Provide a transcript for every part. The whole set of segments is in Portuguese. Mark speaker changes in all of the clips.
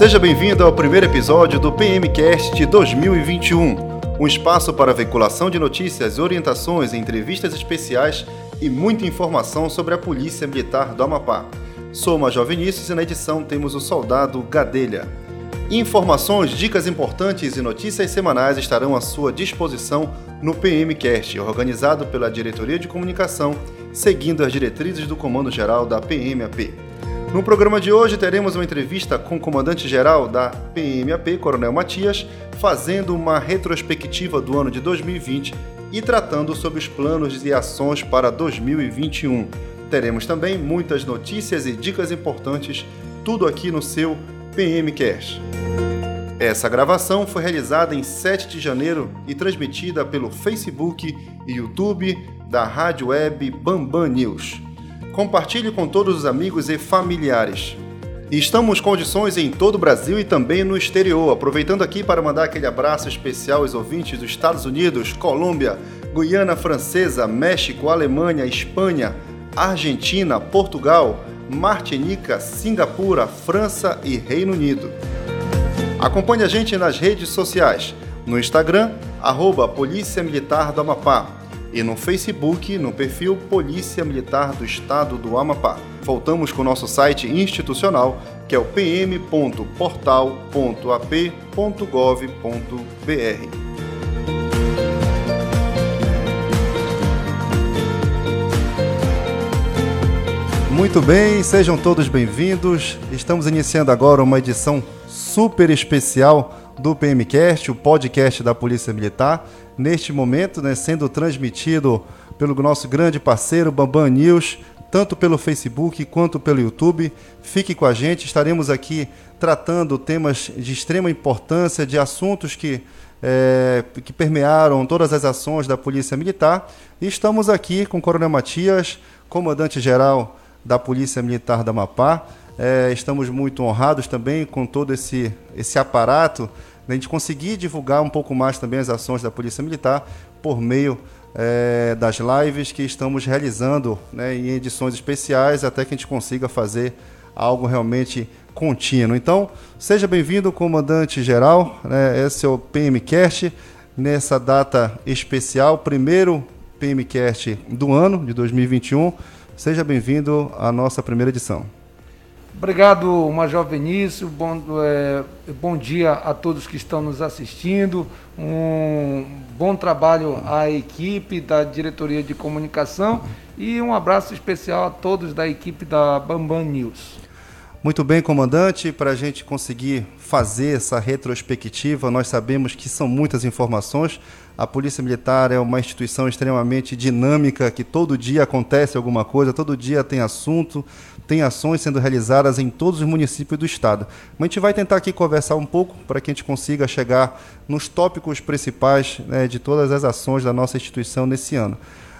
Speaker 1: Seja bem-vindo ao primeiro episódio do PMcast 2021, um espaço para veiculação de notícias, orientações, entrevistas especiais e muita informação sobre a Polícia Militar do Amapá. Sou Major Vinícius e na edição temos o soldado Gadelha. Informações, dicas importantes e notícias semanais estarão à sua disposição no PMcast, organizado pela Diretoria de Comunicação, seguindo as diretrizes do Comando Geral da PMAP. No programa de hoje teremos uma entrevista com o comandante-geral da PMAP, Coronel Matias, fazendo uma retrospectiva do ano de 2020 e tratando sobre os planos e ações para 2021. Teremos também muitas notícias e dicas importantes, tudo aqui no seu PMcast. Essa gravação foi realizada em 7 de janeiro e transmitida pelo Facebook e YouTube da Rádio Web Bambam News. Compartilhe com todos os amigos e familiares. Estamos com audições em todo o Brasil e também no exterior. Aproveitando aqui para mandar aquele abraço especial aos ouvintes dos Estados Unidos, Colômbia, Guiana Francesa, México, Alemanha, Espanha, Argentina, Portugal, Martinica, Singapura, França e Reino Unido. Acompanhe a gente nas redes sociais, no Instagram, arroba Polícia Militar do Amapá, e no Facebook, no perfil Polícia Militar do Estado do Amapá. Voltamos com o nosso site institucional, que é o pm.portal.ap.gov.br. Muito bem, sejam todos bem-vindos. Estamos iniciando agora uma edição super especial do PMcast, o podcast da Polícia Militar neste momento, né, sendo transmitido pelo nosso grande parceiro Bambam News, tanto pelo Facebook quanto pelo YouTube. Fique com a gente, estaremos aqui tratando temas de extrema importância, de assuntos que, é, que permearam todas as ações da Polícia Militar. E estamos aqui com o Coronel Matias, comandante-geral da Polícia Militar da Amapá. É, estamos muito honrados também com todo esse, esse aparato a gente conseguir divulgar um pouco mais também as ações da Polícia Militar por meio é, das lives que estamos realizando né, em edições especiais até que a gente consiga fazer algo realmente contínuo. Então, seja bem-vindo, comandante-geral. Né, esse é o PMCast, nessa data especial, primeiro PMCast do ano de 2021. Seja bem-vindo à nossa primeira edição.
Speaker 2: Obrigado, Major Vinícius. Bom, é, bom dia a todos que estão nos assistindo. Um bom trabalho à equipe da Diretoria de Comunicação e um abraço especial a todos da equipe da Bambam News.
Speaker 1: Muito bem, comandante. Para a gente conseguir fazer essa retrospectiva, nós sabemos que são muitas informações. A Polícia Militar é uma instituição extremamente dinâmica, que todo dia acontece alguma coisa, todo dia tem assunto, tem ações sendo realizadas em todos os municípios do estado. Mas a gente vai tentar aqui conversar um pouco para que a gente consiga chegar nos tópicos principais né, de todas as ações da nossa instituição nesse ano.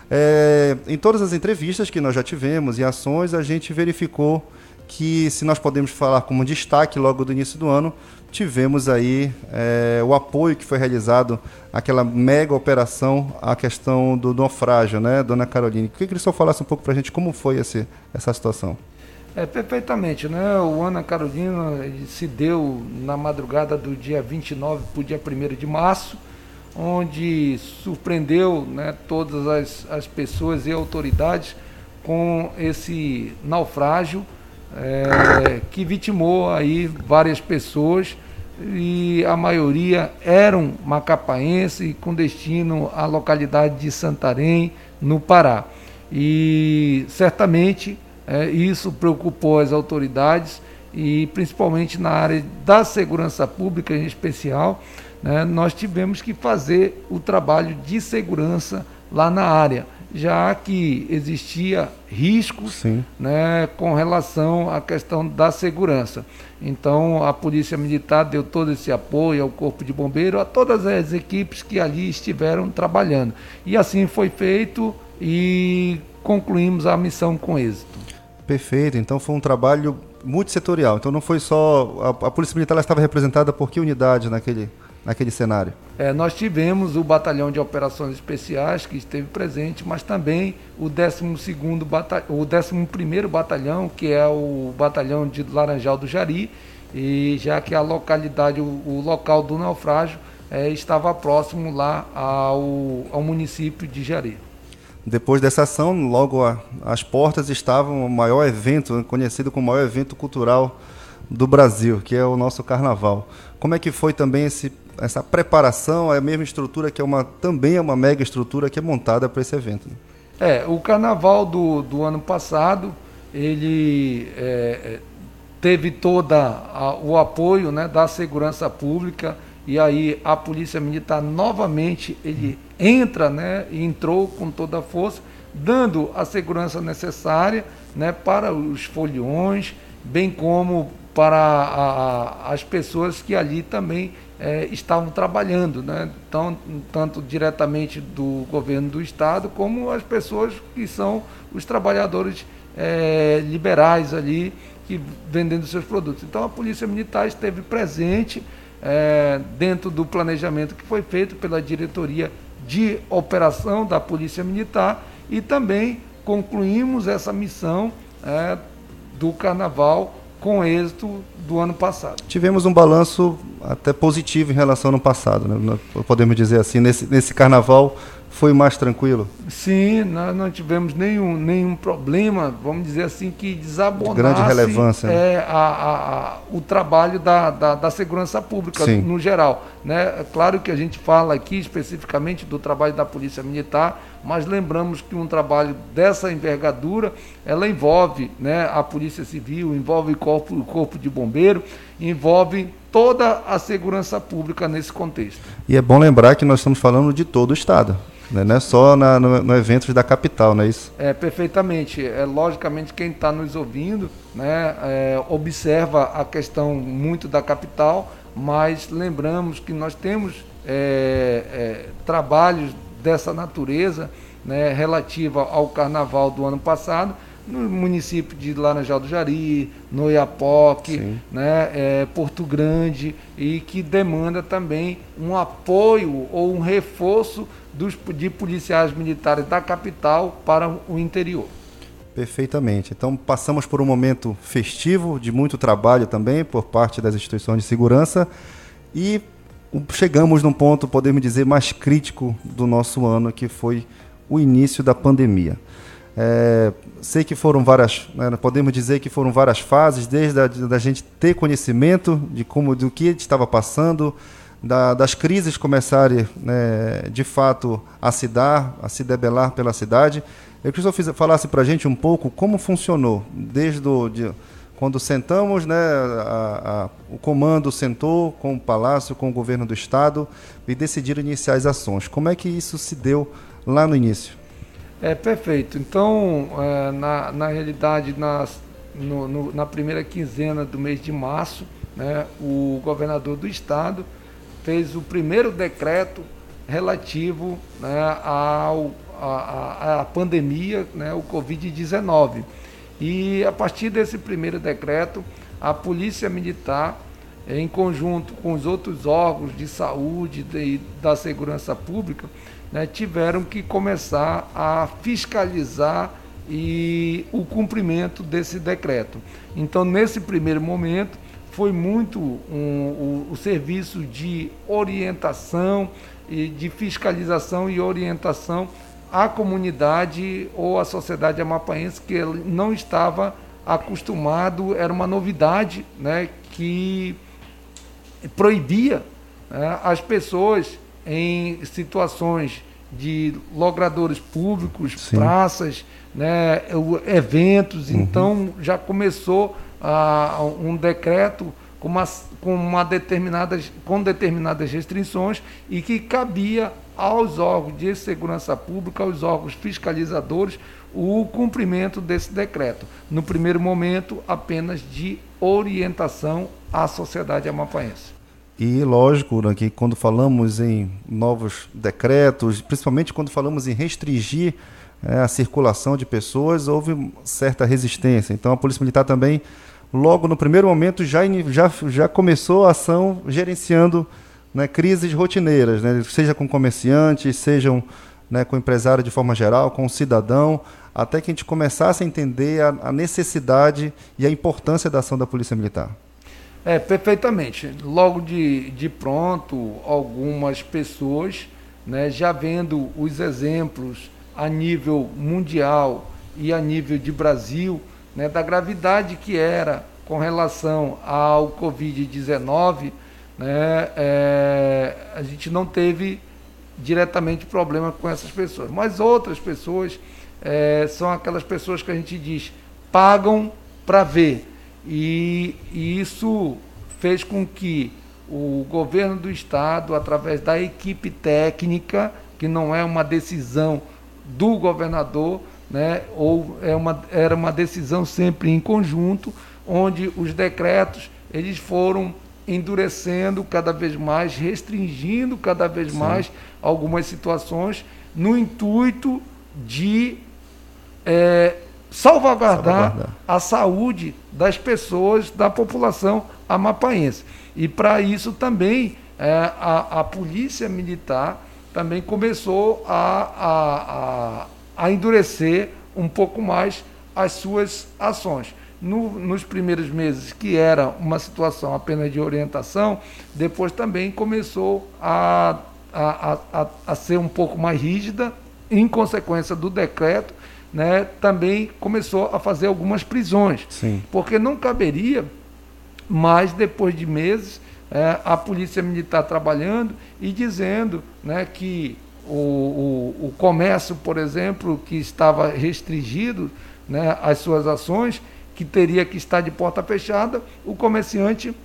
Speaker 1: É, em todas as entrevistas que nós já tivemos e ações, a gente verificou que, se nós podemos falar como destaque logo do início do ano, tivemos aí é, o apoio que foi realizado àquela mega operação, a questão do naufrágio, né, dona Caroline? Queria que o senhor falasse um pouco para a gente como foi esse, essa situação.
Speaker 2: É, perfeitamente, né? O Ana Carolina se deu na madrugada do dia 29 para o dia 1 de março, onde surpreendeu né, todas as, as pessoas e autoridades com esse naufrágio é, que vitimou aí várias pessoas e a maioria eram macapaenses com destino à localidade de Santarém, no Pará. E certamente é, isso preocupou as autoridades e principalmente na área da segurança pública em especial, né, nós tivemos que fazer o trabalho de segurança lá na área, já que existia riscos né, com relação à questão da segurança. Então a Polícia Militar deu todo esse apoio ao Corpo de Bombeiro, a todas as equipes que ali estiveram trabalhando. E assim foi feito e concluímos a missão com êxito.
Speaker 1: Perfeito. Então foi um trabalho multissetorial. Então não foi só a, a Polícia Militar estava representada por que unidade naquele naquele cenário?
Speaker 2: É, nós tivemos o Batalhão de Operações Especiais que esteve presente, mas também o 12º batalhão, o 11º Batalhão, que é o Batalhão de Laranjal do Jari, e já que a localidade, o, o local do naufrágio é, estava próximo lá ao, ao município de Jari.
Speaker 1: Depois dessa ação, logo a, as portas estavam o maior evento, conhecido como o maior evento cultural do Brasil, que é o nosso carnaval. Como é que foi também esse, essa preparação, é a mesma estrutura que é uma, também é uma mega estrutura que é montada para esse evento? Né?
Speaker 2: É, o carnaval do, do ano passado, ele é, é teve todo o apoio né, da segurança pública, e aí a polícia militar novamente ele entra, né, e entrou com toda a força, dando a segurança necessária, né, para os foliões, bem como para a, a, as pessoas que ali também é, estavam trabalhando, né? então, tanto diretamente do governo do estado, como as pessoas que são os trabalhadores é, liberais ali, que vendendo seus produtos. Então a Polícia Militar esteve presente é, dentro do planejamento que foi feito pela diretoria de operação da Polícia Militar e também concluímos essa missão é, do Carnaval com êxito do ano passado.
Speaker 1: Tivemos um balanço até positivo em relação ao ano passado, né? podemos dizer assim, nesse, nesse carnaval foi mais tranquilo?
Speaker 2: Sim, nós não tivemos nenhum, nenhum problema, vamos dizer assim, que desabonasse
Speaker 1: Grande relevância,
Speaker 2: né? é, a, a, a, o trabalho da, da, da segurança pública Sim. no geral. Né? Claro que a gente fala aqui especificamente do trabalho da Polícia Militar, mas lembramos que um trabalho dessa envergadura, ela envolve né, a Polícia Civil, envolve o corpo, o corpo de bombeiro, envolve toda a segurança pública nesse contexto.
Speaker 1: E é bom lembrar que nós estamos falando de todo o Estado. Né? Não é só na, no, no eventos da capital, não é isso?
Speaker 2: É, perfeitamente. É, logicamente, quem está nos ouvindo né, é, observa a questão muito da capital, mas lembramos que nós temos é, é, trabalhos dessa natureza né, relativa ao carnaval do ano passado, no município de Laranjal do Jari, no Iapoque, né, é, Porto Grande, e que demanda também um apoio ou um reforço dos, de policiais militares da capital para o interior.
Speaker 1: Perfeitamente. Então, passamos por um momento festivo, de muito trabalho também por parte das instituições de segurança e chegamos num ponto, podemos dizer, mais crítico do nosso ano, que foi o início da pandemia. É, sei que foram várias, né, podemos dizer que foram várias fases, desde a da gente ter conhecimento de como, do que estava passando, da, das crises começarem né, de fato a se dar, a se debelar pela cidade. Eu queria que o senhor falasse para a gente um pouco como funcionou, desde do, de, quando sentamos, né, a, a, o comando sentou com o Palácio, com o governo do Estado e decidiram iniciar as ações. Como é que isso se deu lá no início?
Speaker 2: É perfeito. Então, é, na, na realidade, nas, no, no, na primeira quinzena do mês de março, né, o governador do Estado fez o primeiro decreto relativo né, ao, a, a, pandemia, né, o Covid-19. E a partir desse primeiro decreto, a Polícia Militar, em conjunto com os outros órgãos de saúde e da segurança pública, né, tiveram que começar a fiscalizar e o cumprimento desse decreto. Então, nesse primeiro momento, foi muito um, o, o serviço de orientação e de fiscalização e orientação à comunidade ou à sociedade amapaense que não estava acostumado, era uma novidade né, que proibia né, as pessoas em situações de logradores públicos, Sim. praças, né, eventos, uhum. então já começou ah, um decreto com, uma, com, uma determinadas, com determinadas restrições e que cabia aos órgãos de segurança pública, aos órgãos fiscalizadores, o cumprimento desse decreto. No primeiro momento, apenas de orientação à sociedade amapaense.
Speaker 1: E lógico né, que quando falamos em novos decretos, principalmente quando falamos em restringir é, a circulação de pessoas, houve certa resistência. Então a Polícia Militar também logo no primeiro momento já, já, já começou a ação gerenciando né, crises rotineiras, né, seja com comerciantes, sejam né, com empresário de forma geral, com cidadão, até que a gente começasse a entender a, a necessidade e a importância da ação da Polícia Militar.
Speaker 2: É, perfeitamente. Logo de, de pronto, algumas pessoas, né, já vendo os exemplos a nível mundial e a nível de Brasil, né, da gravidade que era com relação ao Covid-19, né, é, a gente não teve diretamente problema com essas pessoas. Mas outras pessoas é, são aquelas pessoas que a gente diz pagam para ver. E, e isso fez com que o governo do estado, através da equipe técnica, que não é uma decisão do governador, né, ou é uma, era uma decisão sempre em conjunto, onde os decretos eles foram endurecendo cada vez mais, restringindo cada vez Sim. mais algumas situações, no intuito de é, salvaguardar, salvaguardar, a saúde das pessoas, da população amapaense. E para isso também é, a, a Polícia Militar também começou a, a, a, a endurecer um pouco mais as suas ações. No, nos primeiros meses, que era uma situação apenas de orientação, depois também começou a, a, a, a ser um pouco mais rígida, em consequência do decreto, né, também começou a fazer algumas prisões.
Speaker 1: Sim.
Speaker 2: Porque não caberia mais, depois de meses, é, a Polícia Militar trabalhando e dizendo né, que o, o, o comércio, por exemplo, que estava restringido né, as suas ações, que teria que estar de porta fechada, o comerciante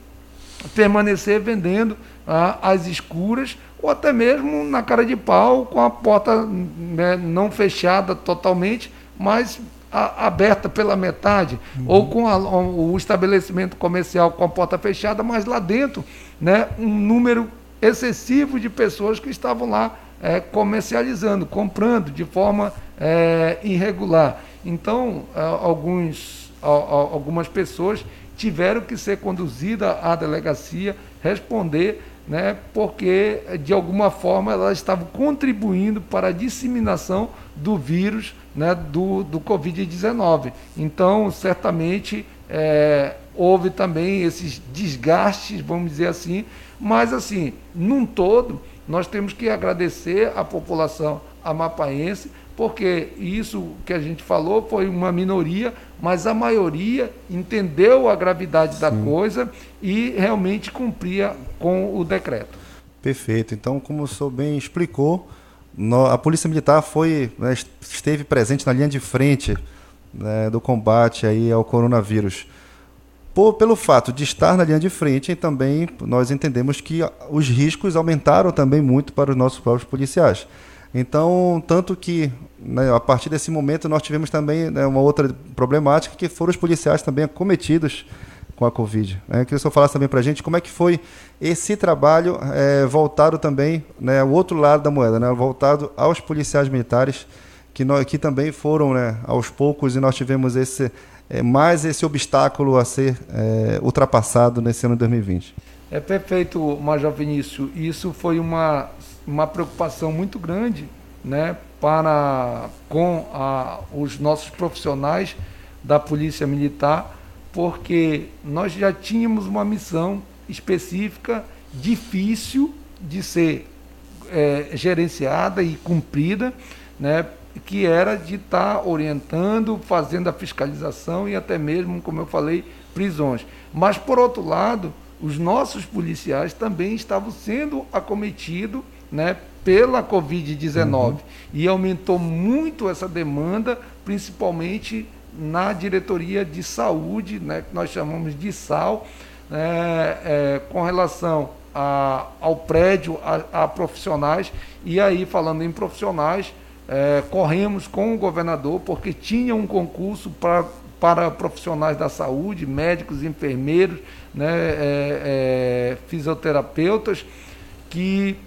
Speaker 2: permanecer vendendo ah, às escuras ou até mesmo na cara de pau, com a porta né, não fechada totalmente, mas a, aberta pela metade, uhum. ou com a, o estabelecimento comercial com a porta fechada, mas lá dentro né, um número excessivo de pessoas que estavam lá é, comercializando, comprando de forma é, irregular. Então, alguns, algumas pessoas tiveram que ser conduzidas à delegacia, responder né, porque de alguma forma elas estavam contribuindo para a disseminação do vírus né, do, do Covid-19. Então, certamente, é, houve também esses desgastes, vamos dizer assim, mas, assim, num todo, nós temos que agradecer à população amapaense, porque isso que a gente falou foi uma minoria, mas a maioria entendeu a gravidade Sim. da coisa e realmente cumpria com o decreto.
Speaker 1: Perfeito. Então, como o senhor bem explicou, a Polícia Militar foi, né, esteve presente na linha de frente né, do combate aí ao coronavírus. Por, pelo fato de estar na linha de frente, também nós entendemos que os riscos aumentaram também muito para os nossos próprios policiais. Então, tanto que né, a partir desse momento nós tivemos também né, uma outra problemática que foram os policiais também acometidos com a Covid. Né? Eu queria senhor falasse também para a gente como é que foi esse trabalho é, voltado também, né, o outro lado da moeda, né, voltado aos policiais militares, que, nós, que também foram né, aos poucos e nós tivemos esse, é, mais esse obstáculo a ser é, ultrapassado nesse ano de 2020.
Speaker 2: É perfeito, Major Vinícius. Isso foi uma, uma preocupação muito grande né, para com a, os nossos profissionais da Polícia Militar porque nós já tínhamos uma missão específica, difícil de ser é, gerenciada e cumprida, né, que era de estar tá orientando, fazendo a fiscalização e até mesmo, como eu falei, prisões. Mas, por outro lado, os nossos policiais também estavam sendo acometidos né, pela Covid-19 uhum. e aumentou muito essa demanda, principalmente na diretoria de saúde, né, que nós chamamos de SAL, é, é, com relação a, ao prédio, a, a, profissionais. E aí, falando em profissionais, é, corremos com o governador, porque tinha um concurso pra, para profissionais da saúde, médicos, enfermeiros, né, é, é, fisioterapeutas, que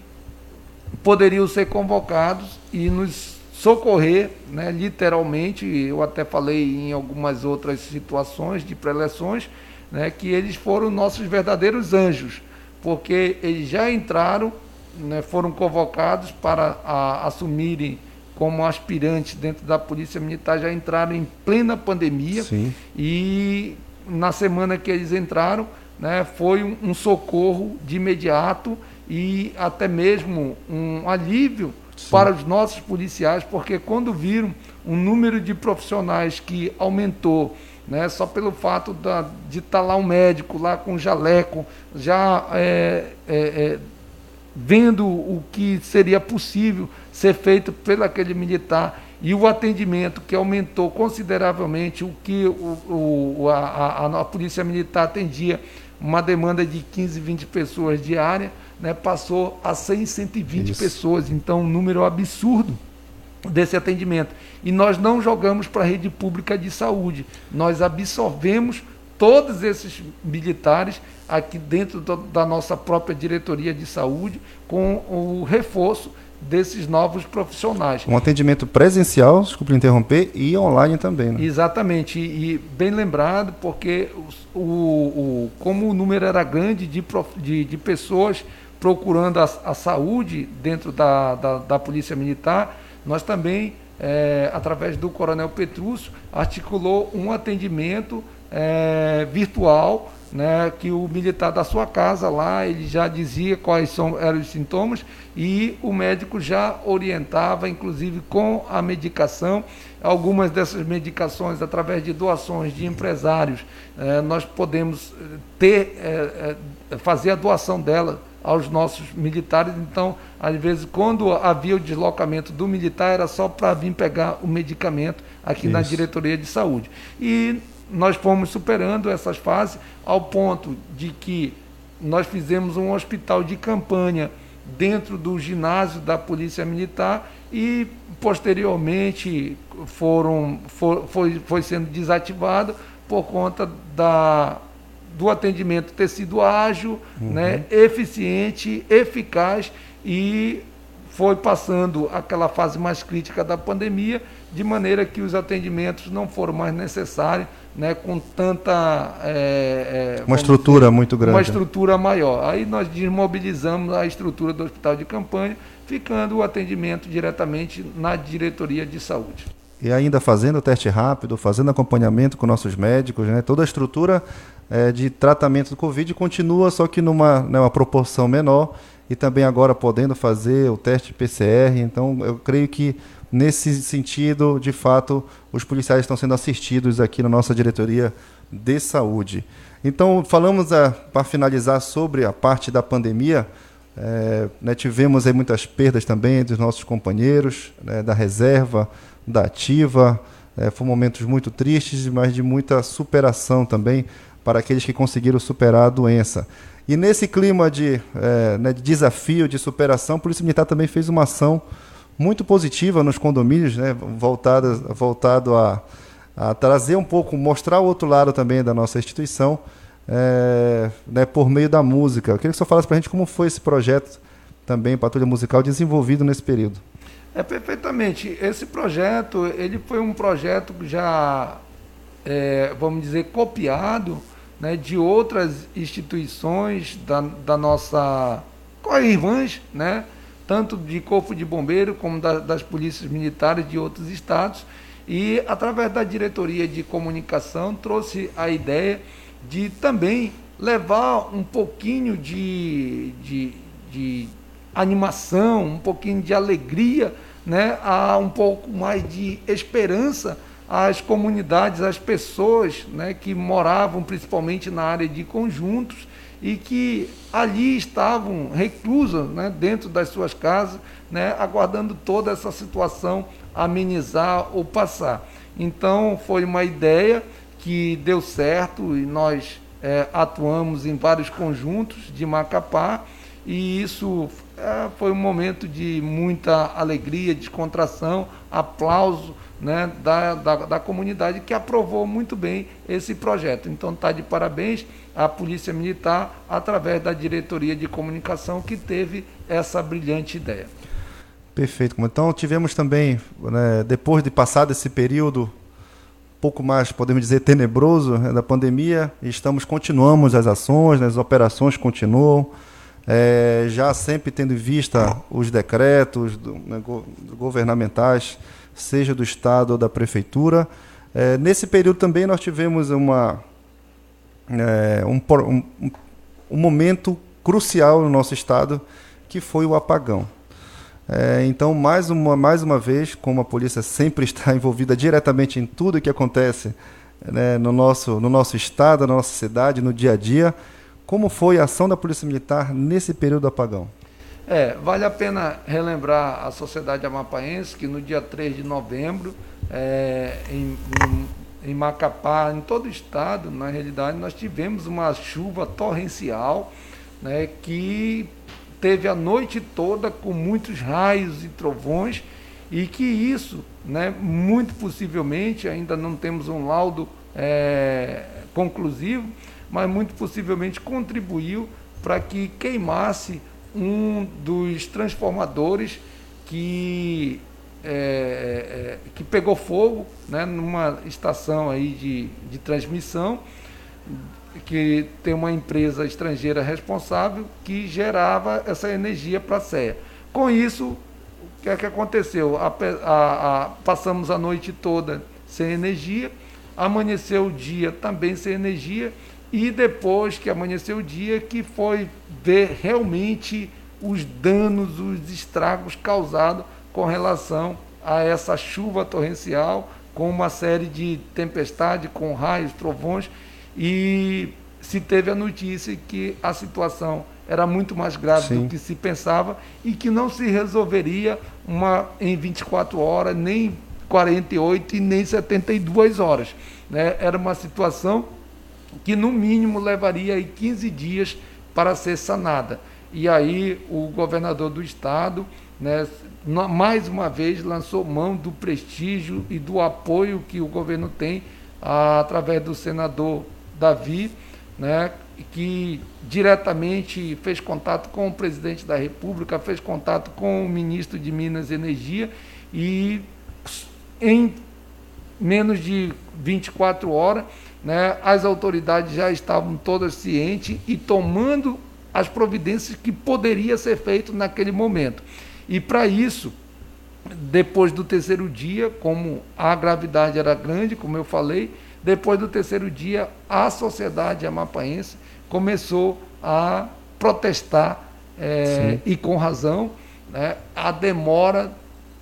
Speaker 2: poderiam ser convocados e nos socorrer, né, literalmente, eu até falei em algumas outras situações de preleções, né, que eles foram nossos verdadeiros anjos, porque eles já entraram, né, foram convocados para a, assumirem como aspirantes dentro da Polícia Militar, já entraram em plena pandemia
Speaker 1: Sim.
Speaker 2: e na semana que eles entraram, né, foi um, um socorro de imediato e até mesmo um alívio Sim. para os nossos policiais, porque quando viram o número de profissionais que aumentou, né, só pelo fato da, de estar tá lá um médico lá com jaleco, já é, é, é, vendo o que seria possível ser feito pelo aquele militar e o atendimento que aumentou consideravelmente, o que o, o a, a, a Polícia Militar atendia uma demanda de 15, 20 pessoas diária, né, passou a 100, 120 Isso. pessoas. Então, um número absurdo desse atendimento. E nós não jogamos para a rede pública de saúde. Nós absorvemos todos esses militares aqui dentro do, da nossa própria diretoria de saúde com o reforço desses novos profissionais.
Speaker 1: Um atendimento presencial, desculpe interromper, e online também. Né?
Speaker 2: Exatamente, e, e, bem lembrado, porque o, o, como o número era grande de, de, de pessoas procurando a, a saúde dentro da, da, da, Polícia Militar, nós também, é, através do Coronel Petrúcio, articulou um atendimento é, virtual né, que o militar da sua casa lá, ele já dizia quais são, eram os sintomas e o médico já orientava, inclusive com a medicação. Algumas dessas medicações, através de doações de empresários, eh, nós podemos eh, ter, eh, fazer a doação dela aos nossos militares. Então, às vezes, quando havia o deslocamento do militar, era só para vir pegar o medicamento aqui Isso. na diretoria de saúde. E nós fomos superando essas fases ao ponto de que nós fizemos um hospital de campanha dentro do ginásio da Polícia Militar e posteriormente foram, for, foi, foi sendo desativado por conta da, do atendimento ter sido ágil, uhum. né, eficiente, eficaz e foi passando aquela fase mais crítica da pandemia, de maneira que os atendimentos não foram mais necessários, né, com tanta.
Speaker 1: É, é, uma estrutura dizer, muito grande.
Speaker 2: Uma estrutura maior. Aí nós desmobilizamos a estrutura do hospital de campanha, ficando o atendimento diretamente na diretoria de saúde.
Speaker 1: E ainda fazendo o teste rápido, fazendo acompanhamento com nossos médicos, né, toda a estrutura é, de tratamento do Covid continua, só que numa né, uma proporção menor e também agora podendo fazer o teste PCR. Então, eu creio que nesse sentido, de fato, os policiais estão sendo assistidos aqui na nossa diretoria de saúde. Então, falamos para finalizar sobre a parte da pandemia. É, né, tivemos aí muitas perdas também dos nossos companheiros, né, da reserva, da ativa. É, foram momentos muito tristes, mas de muita superação também para aqueles que conseguiram superar a doença. E nesse clima de, é, né, de desafio, de superação, a Polícia Militar também fez uma ação muito positiva nos condomínios, né, voltada, voltado a, a trazer um pouco, mostrar o outro lado também da nossa instituição, é, né, por meio da música. Eu queria que o senhor falasse para a gente como foi esse projeto também, Patrulha Musical, desenvolvido nesse período.
Speaker 2: É perfeitamente. Esse projeto, ele foi um projeto já, é, vamos dizer, copiado né, de outras instituições da, da nossa co-irmãs, né, tanto de Corpo de Bombeiro como da, das polícias militares de outros estados, e através da diretoria de comunicação trouxe a ideia de também levar um pouquinho de, de, de animação, um pouquinho de alegria, né, a um pouco mais de esperança as comunidades, as pessoas né, que moravam principalmente na área de conjuntos e que ali estavam reclusas né, dentro das suas casas, né, aguardando toda essa situação amenizar ou passar. Então foi uma ideia que deu certo e nós é, atuamos em vários conjuntos de Macapá e isso é, foi um momento de muita alegria, descontração, aplauso né, da, da, da, comunidade que aprovou muito bem esse projeto. Então está de parabéns a Polícia Militar através da diretoria de comunicação que teve essa brilhante ideia.
Speaker 1: Perfeito. Então tivemos também, né, depois de passado esse período pouco mais, podemos dizer, tenebroso né, da pandemia, estamos continuamos as ações, né, as operações continuam. É, já sempre tendo em vista os decretos do, né, governamentais seja do Estado ou da Prefeitura. É, nesse período também nós tivemos uma, é, um, um, um momento crucial no nosso estado, que foi o apagão. É, então, mais uma, mais uma vez, como a polícia sempre está envolvida diretamente em tudo que acontece né, no, nosso, no nosso estado, na nossa cidade, no dia a dia, como foi a ação da Polícia Militar nesse período do apagão?
Speaker 2: É, vale a pena relembrar a sociedade amapaense que no dia 3 de novembro, é, em, em, Macapá, em todo o estado, na realidade, nós tivemos uma chuva torrencial né, que teve a noite toda com muitos raios e trovões e que isso, né, muito possivelmente, ainda não temos um laudo é, conclusivo, mas muito possivelmente contribuiu para que queimasse um dos transformadores que, é, é, que pegou fogo né, numa estação aí de, de transmissão que tem uma empresa estrangeira responsável que gerava essa energia para a CEA. Com isso, o que é que aconteceu? A, a, a, passamos a noite toda sem energia, amanheceu o dia também sem energia, e depois que amanheceu o dia, que foi ver realmente os danos, os estragos causados com relação a essa chuva torrencial, com uma série de tempestades, com raios, trovões, e se teve a notícia que a situação era muito mais grave Sim. do que se pensava e que não se resolveria uma, em 24 horas, nem 48 e nem 72 horas. Né? Era uma situação que, no mínimo, levaria aí 15 dias para ser sanada. E aí o governador do estado, né, mais uma vez, lançou mão do prestígio e do apoio que o governo tem através do senador Davi, né, que diretamente fez contato com o presidente da República, fez contato com o ministro de Minas e Energia e em menos de 24 horas, né, as autoridades já estavam todas cientes e tomando as providências que poderia ser feito naquele momento. E para isso, depois do terceiro dia, como a gravidade era grande, como eu falei, depois do terceiro dia, a sociedade amapaense começou a protestar, é, e com razão, né, a demora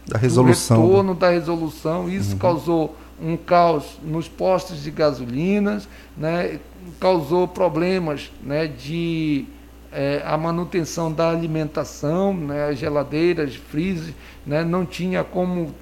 Speaker 1: da resolução.
Speaker 2: do retorno da resolução. Isso uhum. causou um caos nos postos de gasolinas, né, causou problemas né, de é, a manutenção da alimentação, né, geladeiras, freezers, né, não tinha como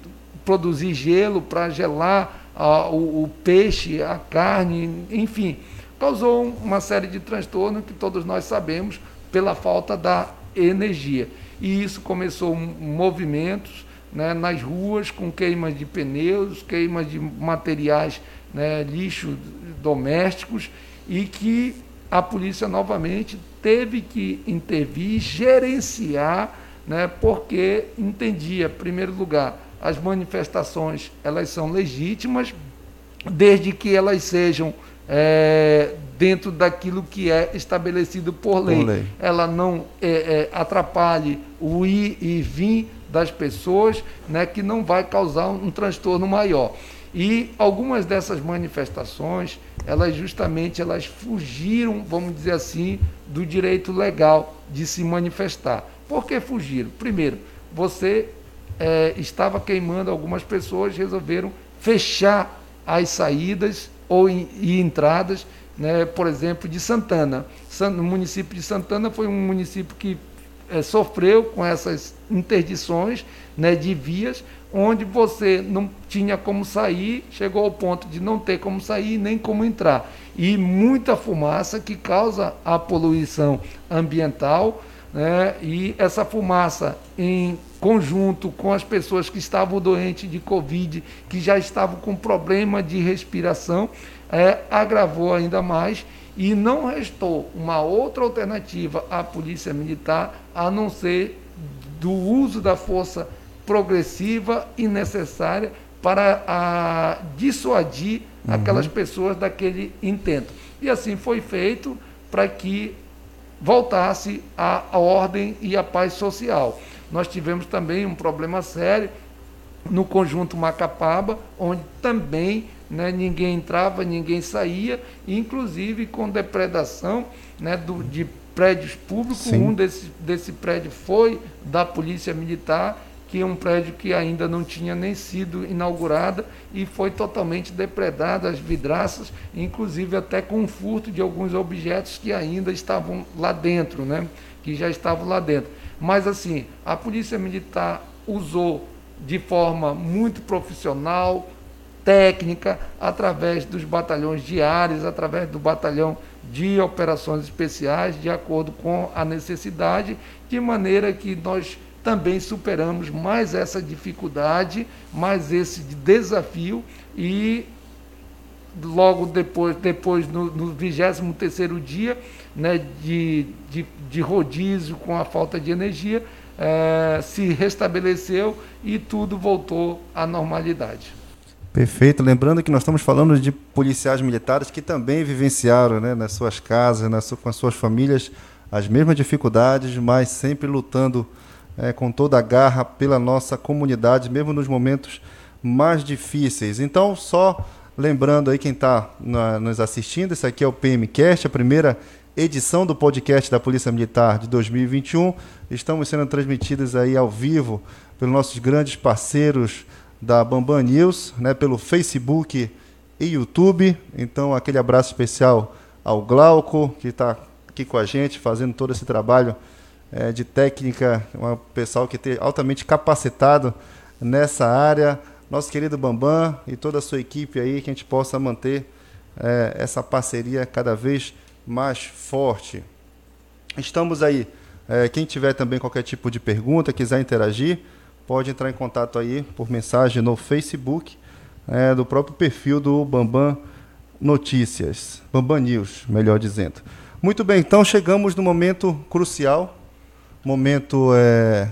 Speaker 2: produzir gelo para gelar a, o, o peixe, a carne, enfim, causou uma série de transtornos que todos nós sabemos pela falta da energia. E isso começou movimentos né, nas ruas com queimas de pneus, queimas de materiais, né, lixo domésticos, e que a polícia novamente teve que intervir, gerenciar, né, porque entendia, em primeiro lugar, as manifestações elas são legítimas, desde que elas sejam é, dentro daquilo que é estabelecido por lei. Por lei. Ela não é, é, atrapalhe o ir e vir das pessoas, né, que não vai causar um, transtorno maior. E algumas dessas manifestações, elas justamente elas fugiram, vamos dizer assim, do direito legal de se manifestar. Por que fugiram? Primeiro, você é, estava queimando algumas pessoas, resolveram fechar as saídas ou e entradas, né, por exemplo, de Santana. O município de Santana foi um município que é, sofreu com essas interdições né, de vias, onde você não tinha como sair, chegou ao ponto de não ter como sair nem como entrar. E muita fumaça que causa a poluição ambiental, né, e essa fumaça em conjunto com as pessoas que estavam doentes de Covid, que já estavam com problema de respiração, é, agravou ainda mais e não restou uma outra alternativa à polícia militar a não ser do uso da força progressiva e necessária para a, dissuadir uhum. aquelas pessoas daquele intento. E assim foi feito para que voltasse a, a ordem e a paz social. Nós tivemos também um problema sério no conjunto Macapaba, onde também né, ninguém entrava, ninguém saía, inclusive com depredação né, do, de prédios públicos. Sim. Um desse, desse prédio foi da Polícia Militar, que é um prédio que ainda não tinha nem sido inaugurada e foi totalmente depredada, as vidraças, inclusive até com furto de alguns objetos que ainda estavam lá dentro, né? que já estavam lá dentro. Mas assim, a Polícia Militar usou de forma muito profissional, técnica, através dos batalhões diários, através do batalhão de operações especiais, de acordo com a necessidade, de maneira que nós também superamos mais essa dificuldade, mais esse desafio e logo depois, depois no, no 23 dia né, de, de, de rodízio com a falta de energia, é, se restabeleceu e tudo voltou à normalidade.
Speaker 1: Perfeito. Lembrando que nós estamos falando de policiais militares que também vivenciaram né, nas suas casas, nas, com as suas famílias, as mesmas dificuldades, mas sempre lutando é, com toda a garra pela nossa comunidade, mesmo nos momentos mais difíceis. Então, só lembrando aí quem está nos assistindo, esse aqui é o PMCast, a primeira edição do podcast da Polícia Militar de 2021. Estamos sendo transmitidos aí ao vivo pelos nossos grandes parceiros da Bambam News, né, pelo Facebook e YouTube. Então, aquele abraço especial ao Glauco, que está aqui com a gente, fazendo todo esse trabalho é, de técnica, um pessoal que tem altamente capacitado nessa área. Nosso querido Bambam e toda a sua equipe aí, que a gente possa manter é, essa parceria cada vez mais mais forte. Estamos aí. É, quem tiver também qualquer tipo de pergunta, quiser interagir, pode entrar em contato aí por mensagem no Facebook, é, do próprio perfil do Bambam Notícias, Bambam News, melhor dizendo. Muito bem, então chegamos no momento crucial, momento é,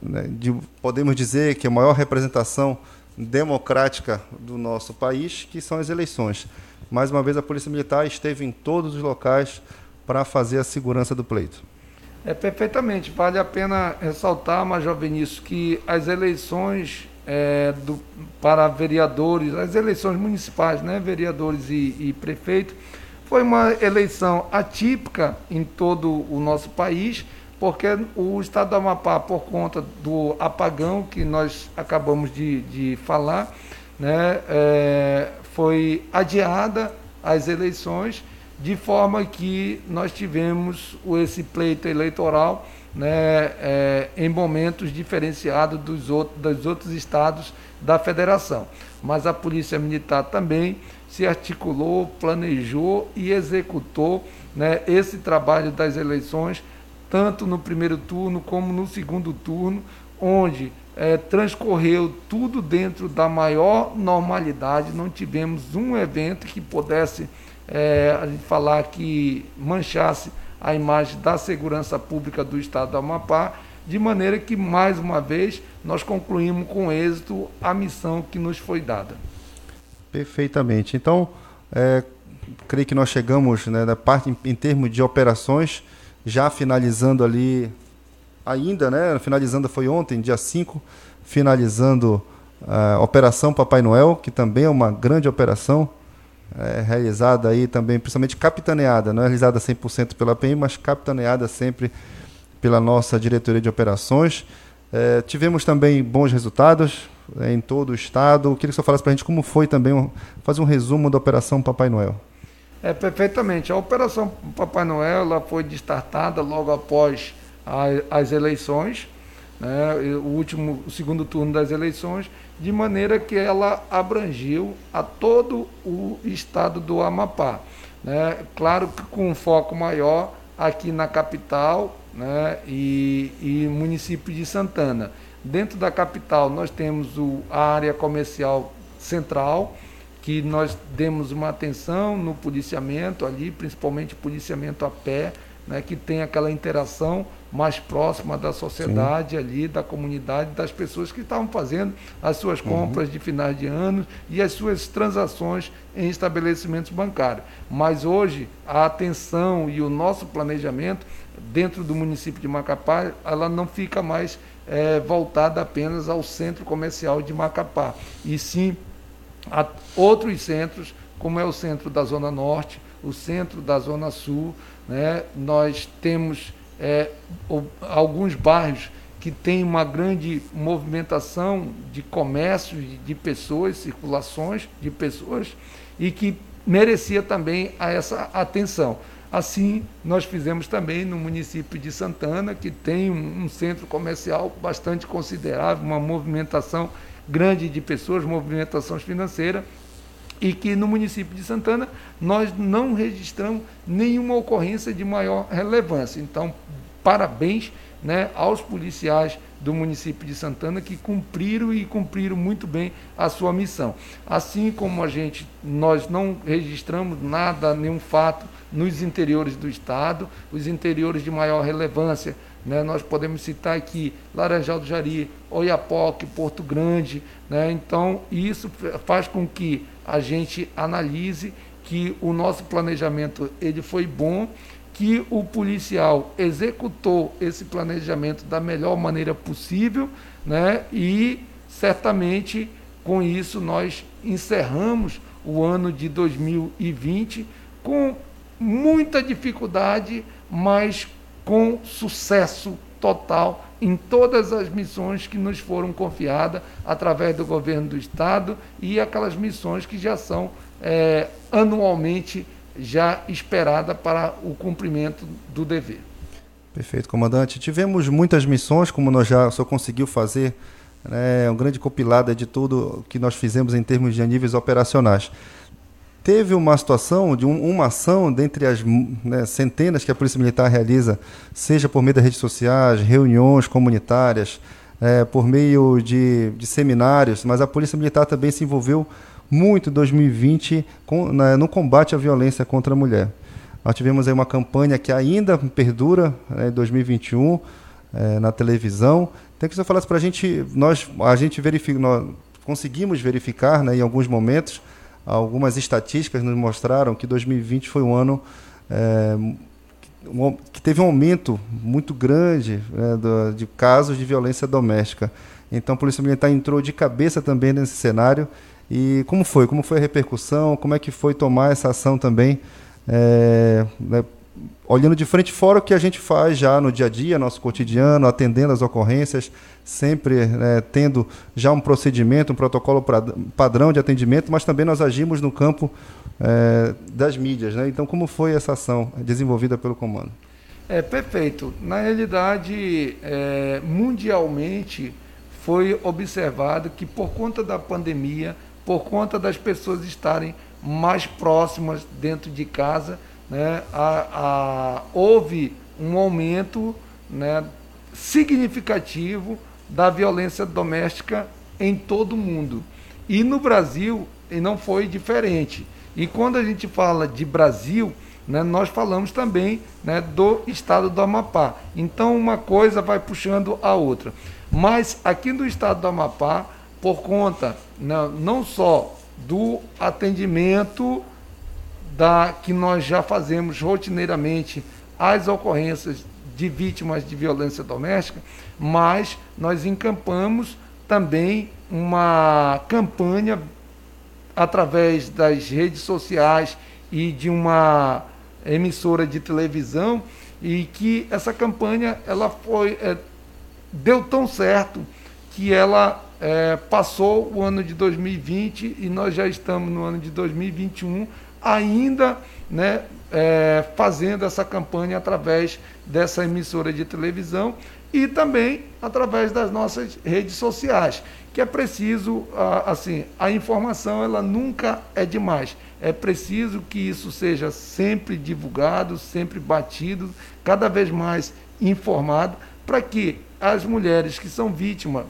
Speaker 1: né, de, podemos dizer que é a maior representação democrática do nosso país, que são as eleições. Mais uma vez, a Polícia Militar esteve em todos os locais para fazer a segurança do pleito.
Speaker 2: É perfeitamente. Vale a pena ressaltar, Major Vinícius, que as eleições é, do, para vereadores, as eleições municipais, né, vereadores e, e prefeito, foi uma eleição atípica em todo o nosso país, porque o estado do Amapá, por conta do apagão que nós acabamos de, de falar, né, é, foi adiada as eleições, de forma que nós tivemos esse pleito eleitoral né, é, em momentos diferenciados dos, outros, dos outros estados da federação. Mas a Polícia Militar também se articulou, planejou e executou né, esse trabalho das eleições, tanto no primeiro turno como no segundo turno, onde é, transcorreu tudo dentro da maior normalidade, não tivemos um evento que pudesse é, a gente falar que manchasse a imagem da segurança pública do Estado do Amapá, de maneira que, mais uma vez, nós concluímos com êxito a missão que nos foi dada.
Speaker 1: Perfeitamente. Então, é, creio que nós chegamos né, parte em, em termos de operações, já finalizando ali ainda, né? Finalizando foi ontem, dia 5, finalizando a Operação Papai Noel, que também é uma grande operação, é, realizada aí também, principalmente capitaneada, não é realizada 100% pela PM, mas capitaneada sempre pela nossa diretoria de operações. É, tivemos também bons resultados é, em todo o estado. Queria que você falasse para a gente como foi também, um, fazer um resumo da Operação Papai Noel.
Speaker 2: É, perfeitamente. A Operação Papai Noel ela foi destartada logo após as eleições, né, o último, o segundo turno das eleições, de maneira que ela abrangiu a todo o estado do Amapá. Né? Claro que com um foco maior aqui na capital né, e, e município de Santana. Dentro da capital nós temos o, a área comercial central, que nós demos uma atenção no policiamento ali, principalmente policiamento a pé, né, que tem aquela interação mais próxima da sociedade Sim. ali, da comunidade, das pessoas que estavam fazendo as suas uhum. compras uhum. de finais de ano e as suas transações em estabelecimentos bancários. Mas hoje a atenção e o nosso planejamento dentro do município de Macapá, ela não fica mais é, voltada apenas ao centro comercial de Macapá, e sim a outros centros, como é o centro da Zona Norte, o centro da Zona Sul. Né? Nós temos é, alguns bairros que têm uma grande movimentação de comércio, de pessoas, circulações de pessoas, e que merecia também essa atenção. Assim, nós fizemos também no município de Santana, que tem um, centro comercial bastante considerável, uma movimentação grande de pessoas, movimentações financeiras, e que no município de Santana nós não registramos nenhuma ocorrência de maior relevância. Então, parabéns né, aos policiais do município de Santana que cumpriram e cumpriram muito bem a sua missão. Assim como a gente, nós não registramos nada, nenhum fato nos interiores do estado, os interiores de maior relevância, né, nós podemos citar aqui Laranjal do Jari, Oiapoque, Porto Grande, né, então isso faz com que a gente analise que o nosso planejamento ele foi bom que o policial executou esse planejamento da melhor maneira possível, né? E certamente com isso nós encerramos o ano de 2020 com muita dificuldade, mas com sucesso total em todas as missões que nos foram confiadas através do governo do Estado e aquelas missões que já são é, anualmente já esperada para o cumprimento do dever.
Speaker 1: Perfeito, comandante. Tivemos muitas missões, como nós já só conseguiu fazer, né, um grande compilado de tudo que nós fizemos em termos de níveis operacionais. Teve uma situação de um, uma ação dentre as né, centenas que a Polícia Militar realiza, seja por meio das redes sociais, reuniões comunitárias, é, por meio de, de seminários, mas a Polícia Militar também se envolveu muito 2020 com, né, no combate à violência contra a mulher. Nós tivemos aí uma campanha que ainda perdura né, em 2021 é, na televisão. Tem que você falasse para a gente, nós a gente verifica, nós conseguimos verificar, né, em alguns momentos, algumas estatísticas nos mostraram que 2020 foi um ano é, que teve um aumento muito grande né, do, de casos de violência doméstica. Então, a Polícia Militar entrou de cabeça também nesse cenário e como foi? Como foi a repercussão? Como é que foi tomar essa ação também? É, né, olhando de frente fora o que a gente faz já no dia a dia, nosso cotidiano, atendendo as ocorrências, sempre né, tendo já um procedimento, um protocolo pra, padrão de atendimento, mas também nós agimos no campo é, das mídias. Né? Então, como foi essa ação desenvolvida pelo comando?
Speaker 2: É perfeito. Na realidade, é, mundialmente foi observado que por conta da pandemia por conta das pessoas estarem mais próximas dentro de casa, né, a, a, houve um aumento né, significativo da violência doméstica em todo o mundo. E no Brasil não foi diferente. E quando a gente fala de Brasil, né, nós falamos também né, do estado do Amapá. Então uma coisa vai puxando a outra. Mas aqui no estado do Amapá, por conta não, não só do atendimento da que nós já fazemos rotineiramente às ocorrências de vítimas de violência doméstica, mas nós encampamos também uma campanha através das redes sociais e de uma emissora de televisão e que essa campanha ela foi é, deu tão certo que ela é, passou o ano de 2020 e nós já estamos no ano de 2021, ainda né, é, fazendo essa campanha através dessa emissora de televisão e também através das nossas redes sociais, que é preciso, assim, a informação ela nunca é demais. É preciso que isso seja sempre divulgado, sempre batido, cada vez mais informado, para que as mulheres que são vítimas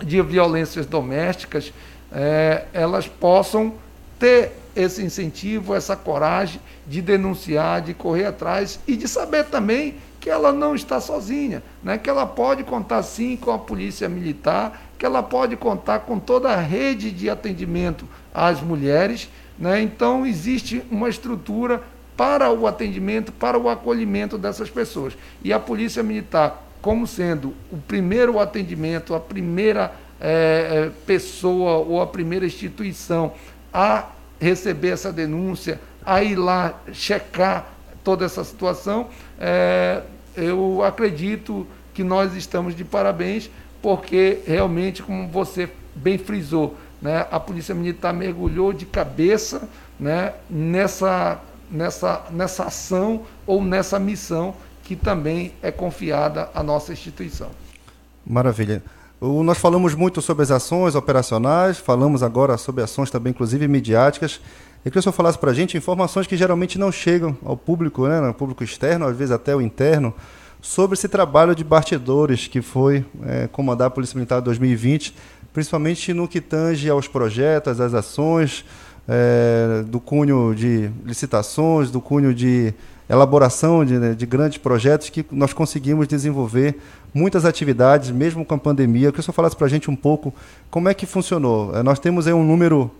Speaker 2: de violências domésticas, é, elas possam ter esse incentivo, essa coragem de denunciar, de correr atrás e de saber também que ela não está sozinha, né? que ela pode contar sim com a polícia militar, que ela pode contar com toda a rede de atendimento às mulheres. Né? Então, existe uma estrutura para o atendimento, para o acolhimento dessas pessoas. E a Polícia Militar, como sendo o primeiro atendimento, a primeira é, pessoa ou a primeira instituição a receber essa denúncia, a ir lá checar toda essa situação, é, eu acredito que nós estamos de parabéns, porque realmente, como você bem frisou, né, a Polícia Militar mergulhou de cabeça né, nessa, nessa, nessa ação ou nessa missão que também é confiada à nossa instituição.
Speaker 1: Maravilha. O, nós falamos muito sobre as ações operacionais, falamos agora sobre ações também, inclusive midiáticas. Eu queria que o senhor falasse para a gente informações que geralmente não chegam ao público, né, ao público externo, às vezes até o interno, sobre esse trabalho de bastidores que foi é, comandar a Polícia Militar 2020, principalmente no que tange aos projetos, às ações, é, do cunho de licitações, do cunho de elaboração de, né, de, grandes projetos que nós conseguimos desenvolver muitas atividades, mesmo com a pandemia. Eu queria que o senhor falasse para a gente um pouco como é que funcionou. É, nós temos aí um número,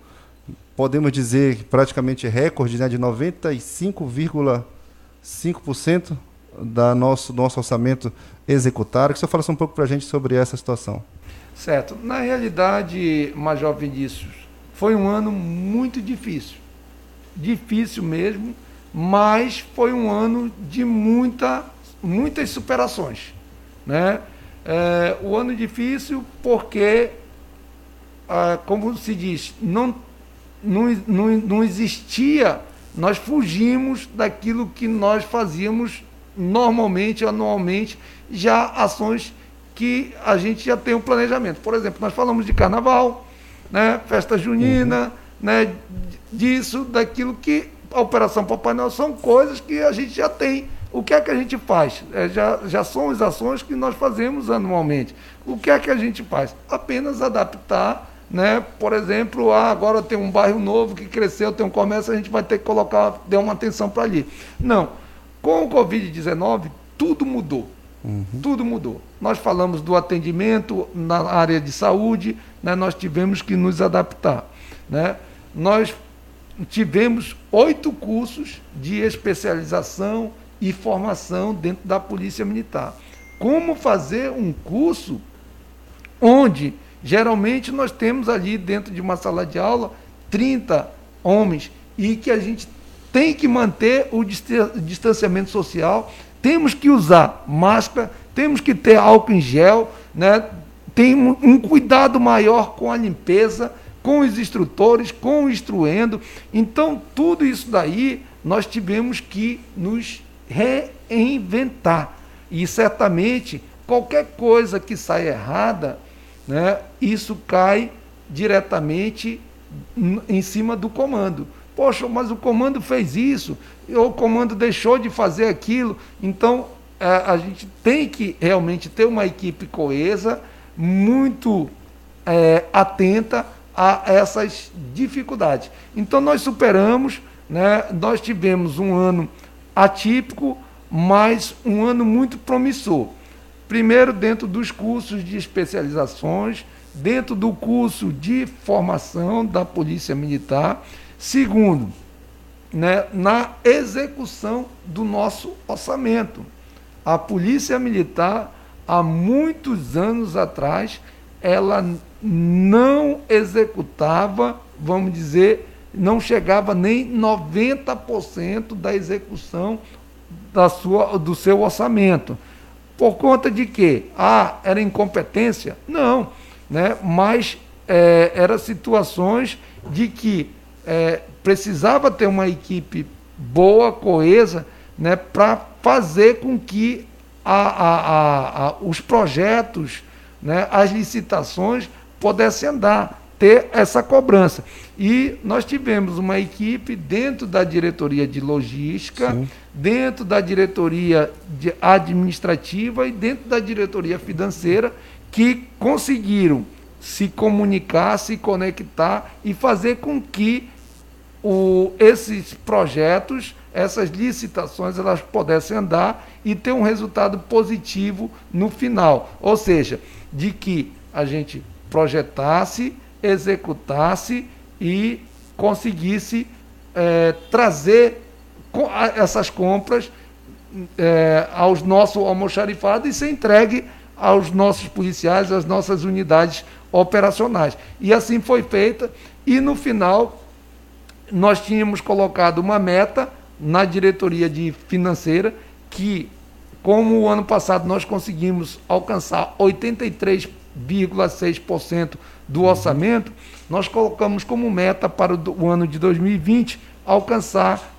Speaker 1: podemos dizer, praticamente recorde, né, de 95,5% da nosso, nosso orçamento executado. Que o senhor falasse um pouco para a gente sobre essa situação.
Speaker 2: Certo. Na realidade, Major Vinícius, foi um ano muito difícil. Difícil mesmo mas foi um ano de muita, muitas superações. Né? É, o ano difícil porque, ah, como se diz, não, não, não, não existia, nós fugimos daquilo que nós fazíamos normalmente, anualmente, já ações que a gente já tem um planejamento. Por exemplo, nós falamos de carnaval, né, festa junina, uhum. né, disso, daquilo que a Operação Papai Noel são coisas que a gente já tem. O que é que a gente faz? É, já, já são as ações que nós fazemos anualmente. O que é que a gente faz? Apenas adaptar, né? Por exemplo, ah, agora tem um bairro novo que cresceu, tem um comércio, a gente vai ter que colocar, dar uma atenção para ali. Não. Com o Covid-19, tudo mudou. Uhum. Tudo mudou. Nós falamos do atendimento na área de saúde, né? nós tivemos que nos adaptar. Né? Nós tivemos oito cursos de especialização e formação dentro da Polícia Militar. Como fazer um curso onde geralmente nós temos ali dentro de uma sala de aula 30 homens e que a gente tem que manter o distanciamento social, temos que usar máscara, temos que ter álcool em gel, né? tem um cuidado maior com a limpeza com os instrutores, com o instruendo. Então, tudo isso daí nós tivemos que nos reinventar. E certamente qualquer coisa que saia errada, né, isso cai diretamente em cima do comando. Poxa, mas o comando fez isso, ou o comando deixou de fazer aquilo. Então, a, a gente tem que realmente ter uma equipe coesa, muito é, atenta a essas dificuldades. Então nós superamos, né, nós tivemos um ano atípico, mas um ano muito promissor. Primeiro, dentro dos cursos de especializações, dentro do curso de formação da Polícia Militar. Segundo, né, na execução do nosso orçamento. A Polícia Militar, há muitos anos atrás, ela não executava, vamos dizer, não chegava nem 90% da execução da sua, do seu orçamento. Por conta de quê? Ah, era incompetência? Não, né? mas é, eram situações de que é, precisava ter uma equipe boa, coesa, né, para fazer com que a, a, a, os projetos, né, as licitações pudesse andar, ter essa cobrança. E nós tivemos uma equipe dentro da diretoria de logística, Sim. dentro da diretoria de administrativa e dentro da diretoria financeira que conseguiram se comunicar, se conectar e fazer com que o, esses projetos, essas licitações, elas pudessem andar e ter um resultado positivo no final. Ou seja, de que a gente projetasse, executasse e conseguisse é, trazer essas compras é, aos nossos almoxarifados e ser entregue aos nossos policiais, às nossas unidades operacionais. E assim foi feita, e no final nós tínhamos colocado uma meta na diretoria de financeira que, como o ano passado nós conseguimos alcançar 83,6% do orçamento, nós colocamos como meta para o ano de 2020 alcançar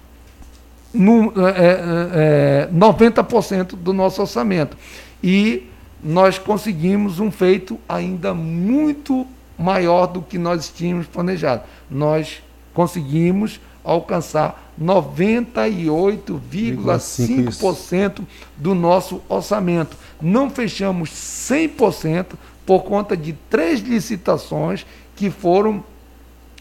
Speaker 2: no, é, é, 90% é, do nosso orçamento. E nós conseguimos um feito ainda muito maior do que nós tínhamos planejado. Nós conseguimos alcançar 98,5% do nosso orçamento. Não fechamos 100% por conta de três licitações que foram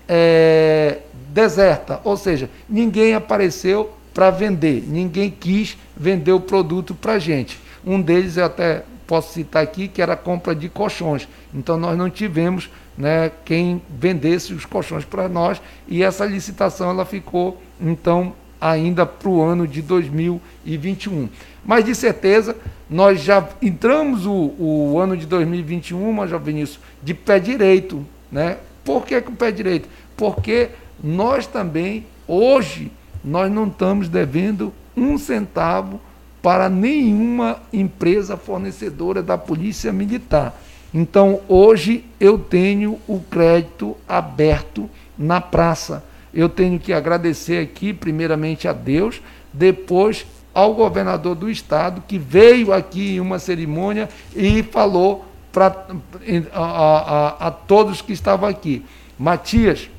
Speaker 2: é, desertas, ou seja, ninguém apareceu para vender, ninguém quis vender o produto para a gente. Um deles eu até posso citar aqui que era a compra de colchões. Então nós não tivemos né, quem vendesse os colchões para nós e essa licitação ela ficou então ainda para o ano de 2021. Mas de certeza nós já entramos o, o ano de 2021, Major Vinícius, de pé direito. Né? Por que com o pé direito? Porque nós também, hoje, nós não estamos devendo um centavo para nenhuma empresa fornecedora da Polícia Militar. Então, hoje eu tenho o crédito aberto na praça. Eu tenho que agradecer aqui, primeiramente, a Deus, depois ao governador do estado, que veio aqui em uma cerimônia e falou para a, a, a todos que estavam aqui: Matias,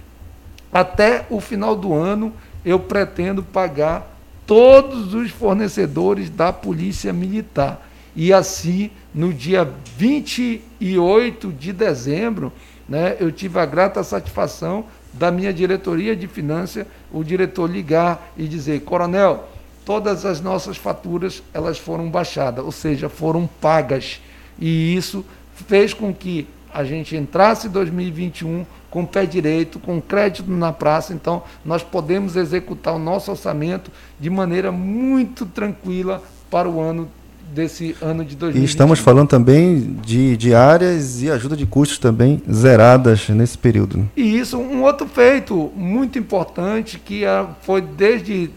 Speaker 2: até o final do ano eu pretendo pagar todos os fornecedores da Polícia Militar. E assim, no dia 28 de dezembro, né, eu tive a grata satisfação da minha diretoria de finanças, o diretor ligar e dizer, coronel, todas as nossas faturas elas foram baixadas, ou seja, foram pagas. E isso fez com que a gente entrasse em 2021 com pé direito, com crédito na praça, então nós podemos executar o nosso orçamento de maneira muito tranquila para o ano desse ano de 2020.
Speaker 1: E estamos falando também de, áreas e ajuda de custos também zeradas nesse período.
Speaker 2: E isso, um outro feito muito importante, que foi desde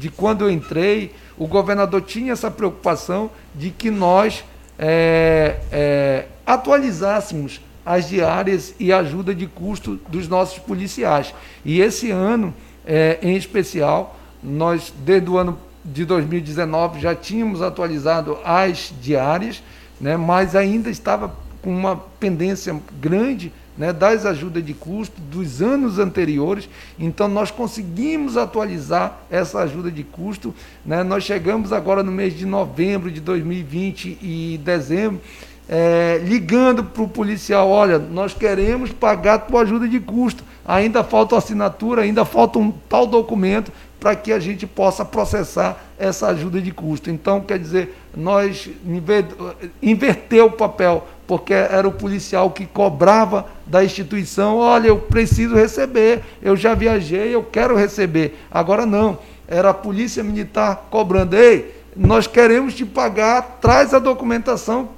Speaker 2: de quando eu entrei, o governador tinha essa preocupação de que nós é, é, atualizássemos as diárias e ajuda de custo dos nossos policiais. E esse ano, é, em especial, nós, desde o ano de 2019 já tínhamos atualizado as diárias, né, mas ainda estava com uma pendência grande né, das ajudas de custo dos anos anteriores. Então, nós conseguimos atualizar essa ajuda de custo. Né, nós chegamos agora no mês de novembro de 2020 e dezembro. É, ligando para o policial, olha, nós queremos pagar a tua ajuda de custo, ainda falta assinatura, ainda falta um tal documento, para que a gente possa processar essa ajuda de custo. Então, quer dizer, nós inverteu o papel, porque era o policial que cobrava da instituição, olha, eu preciso receber, eu já viajei, eu quero receber. Agora não, era a polícia militar cobrando, ei, nós queremos te pagar, traz a documentação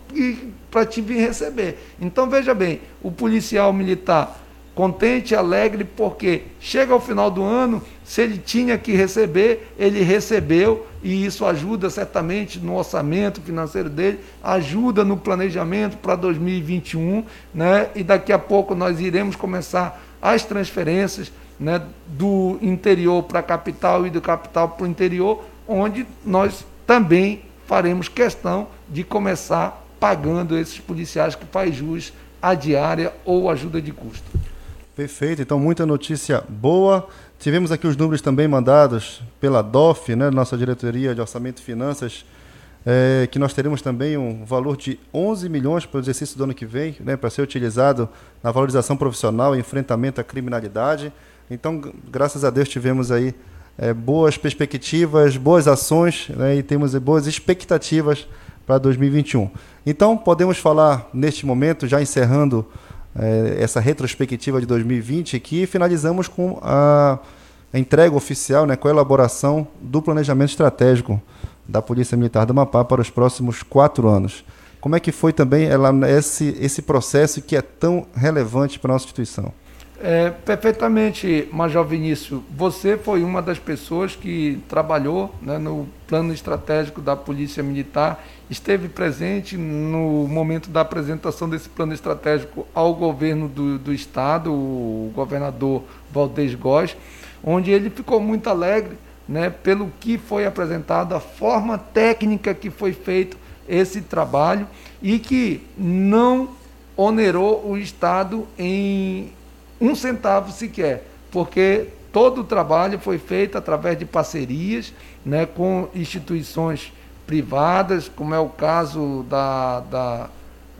Speaker 2: para te vir receber. Então, veja bem, o policial militar contente, alegre, porque chega ao final do ano, se ele tinha que receber, ele recebeu, e isso ajuda certamente no orçamento financeiro dele, ajuda no planejamento para 2021, né? e daqui a pouco nós iremos começar as transferências né, do interior para a capital e do capital para o interior, onde nós também faremos questão de começar pagando esses policiais que faz jus à diária ou ajuda de custo.
Speaker 1: Perfeito, então muita notícia boa. Tivemos aqui os números também mandados pela DOF, né, nossa diretoria de Orçamento e Finanças, é, que nós teremos também um valor de 11 milhões para o exercício do ano que vem, né, para ser utilizado na valorização profissional e enfrentamento à criminalidade. Então, graças a Deus, tivemos aí é, boas perspectivas, boas ações né, e temos boas expectativas para 2021. Então, podemos falar neste momento, já encerrando é, essa retrospectiva de 2020 que finalizamos com a, a entrega oficial, né, com a elaboração do planejamento estratégico da Polícia Militar do Amapá para os próximos quatro anos. Como é que foi também ela, esse, esse processo que é tão relevante para a nossa instituição?
Speaker 2: É, perfeitamente, Major Vinícius. Você foi uma das pessoas que trabalhou né, no plano estratégico da Polícia Militar, esteve presente no momento da apresentação desse plano estratégico ao governo do, do Estado, o governador Valdez Góes, onde ele ficou muito alegre né, pelo que foi apresentado, a forma técnica que foi feito esse trabalho e que não onerou o Estado em um centavo sequer, porque todo o trabalho foi feito através de parcerias né, com instituições privadas, como é o caso da, da,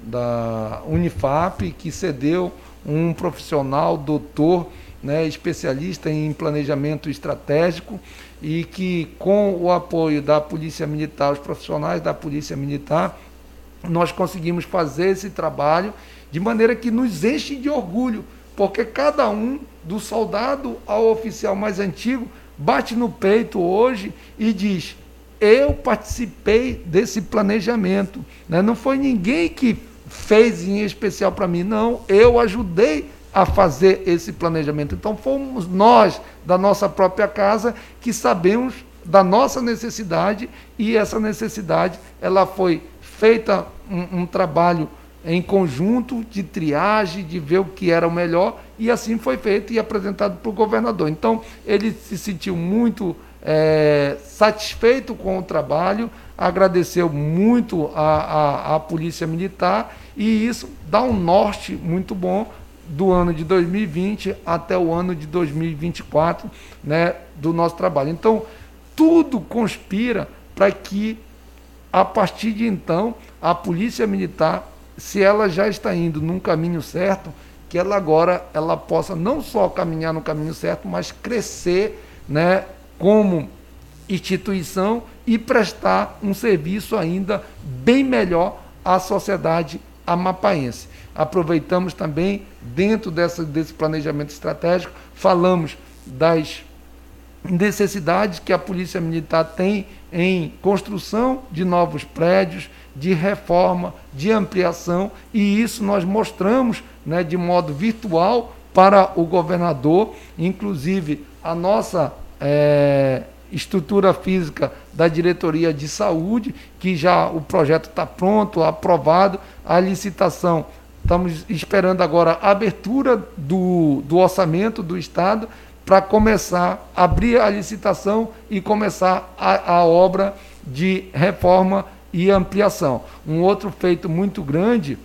Speaker 2: da Unifap, que cedeu um profissional, doutor, né, especialista em planejamento estratégico, e que, com o apoio da Polícia Militar, os profissionais da Polícia Militar, nós conseguimos fazer esse trabalho de maneira que nos enche de orgulho porque cada um, do soldado ao oficial mais antigo, bate no peito hoje e diz: Eu participei desse planejamento. Né? Não foi ninguém que fez em especial para mim, não. Eu ajudei a fazer esse planejamento. Então fomos nós, da nossa própria casa, que sabemos da nossa necessidade e essa necessidade ela foi feita um, um trabalho em conjunto de triagem, de ver o que era o melhor, e assim foi feito e apresentado para o governador. Então, ele se sentiu muito é, satisfeito com o trabalho, agradeceu muito a Polícia Militar, e isso dá um norte muito bom do ano de 2020 até o ano de 2024 né, do nosso trabalho. Então, tudo conspira para que, a partir de então, a Polícia Militar se ela já está indo num caminho certo, que ela agora ela possa não só caminhar no caminho certo, mas crescer, né, como instituição e prestar um serviço ainda bem melhor à sociedade amapaense. Aproveitamos também, dentro dessa, desse planejamento estratégico, falamos das necessidades que a Polícia Militar tem em construção de novos prédios, de reforma, de ampliação, e isso nós mostramos né, de modo virtual para o governador, inclusive a nossa é, estrutura física da diretoria de saúde, que já o projeto está pronto, aprovado, a licitação. Estamos esperando agora a abertura do, do orçamento do Estado para começar, abrir a licitação e começar a, a obra de reforma e ampliação. Um outro feito muito grande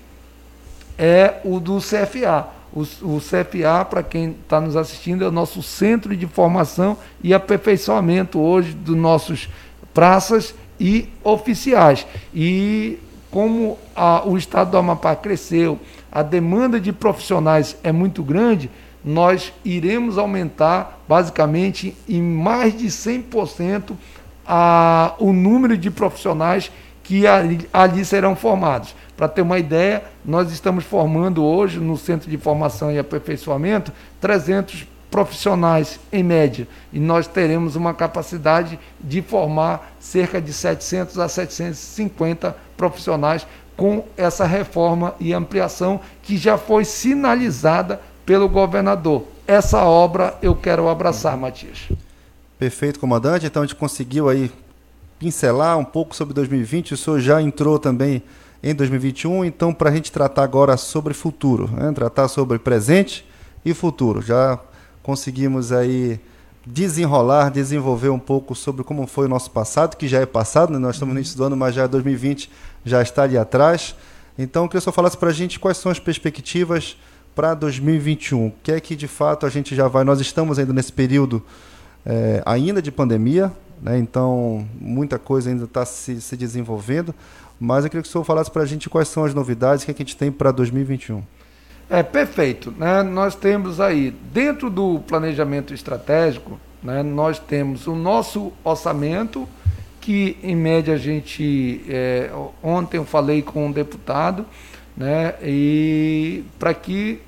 Speaker 2: é o do CFA. O, CFA, para quem está nos assistindo, é o nosso centro de formação e aperfeiçoamento hoje dos nossos praças e oficiais. E como a, o estado do Amapá cresceu, a demanda de profissionais é muito grande, nós iremos aumentar basicamente em mais de 100% a, o número de profissionais que ali, ali serão formados. Para ter uma ideia, nós estamos formando hoje no Centro de Formação e Aperfeiçoamento 300 profissionais em média e nós teremos uma capacidade de formar cerca de 700 a 750 profissionais com essa reforma e ampliação que já foi sinalizada pelo governador. Essa obra eu quero abraçar, Matias.
Speaker 1: Perfeito, comandante. Então a gente conseguiu aí pincelar um pouco sobre 2020. O senhor já entrou também em 2021, então para a gente tratar agora sobre futuro, né? tratar sobre presente e futuro. Já conseguimos aí desenrolar, desenvolver um pouco sobre como foi o nosso passado, que já é passado, né? nós estamos no início do ano, mas já 2020 já está ali atrás. Então, eu queria só falasse para a gente quais são as perspectivas para 2021. O que é que de fato a gente já vai? Nós estamos ainda nesse período é, ainda de pandemia, né? Então, muita coisa ainda está se, se, desenvolvendo. Mas eu queria que o senhor falasse para a gente quais são as novidades que, é que a gente tem para 2021.
Speaker 2: É perfeito. Né? Nós temos aí, dentro do planejamento estratégico, né, nós temos o nosso orçamento, que em média a gente. É, ontem eu falei com um deputado, né, e para que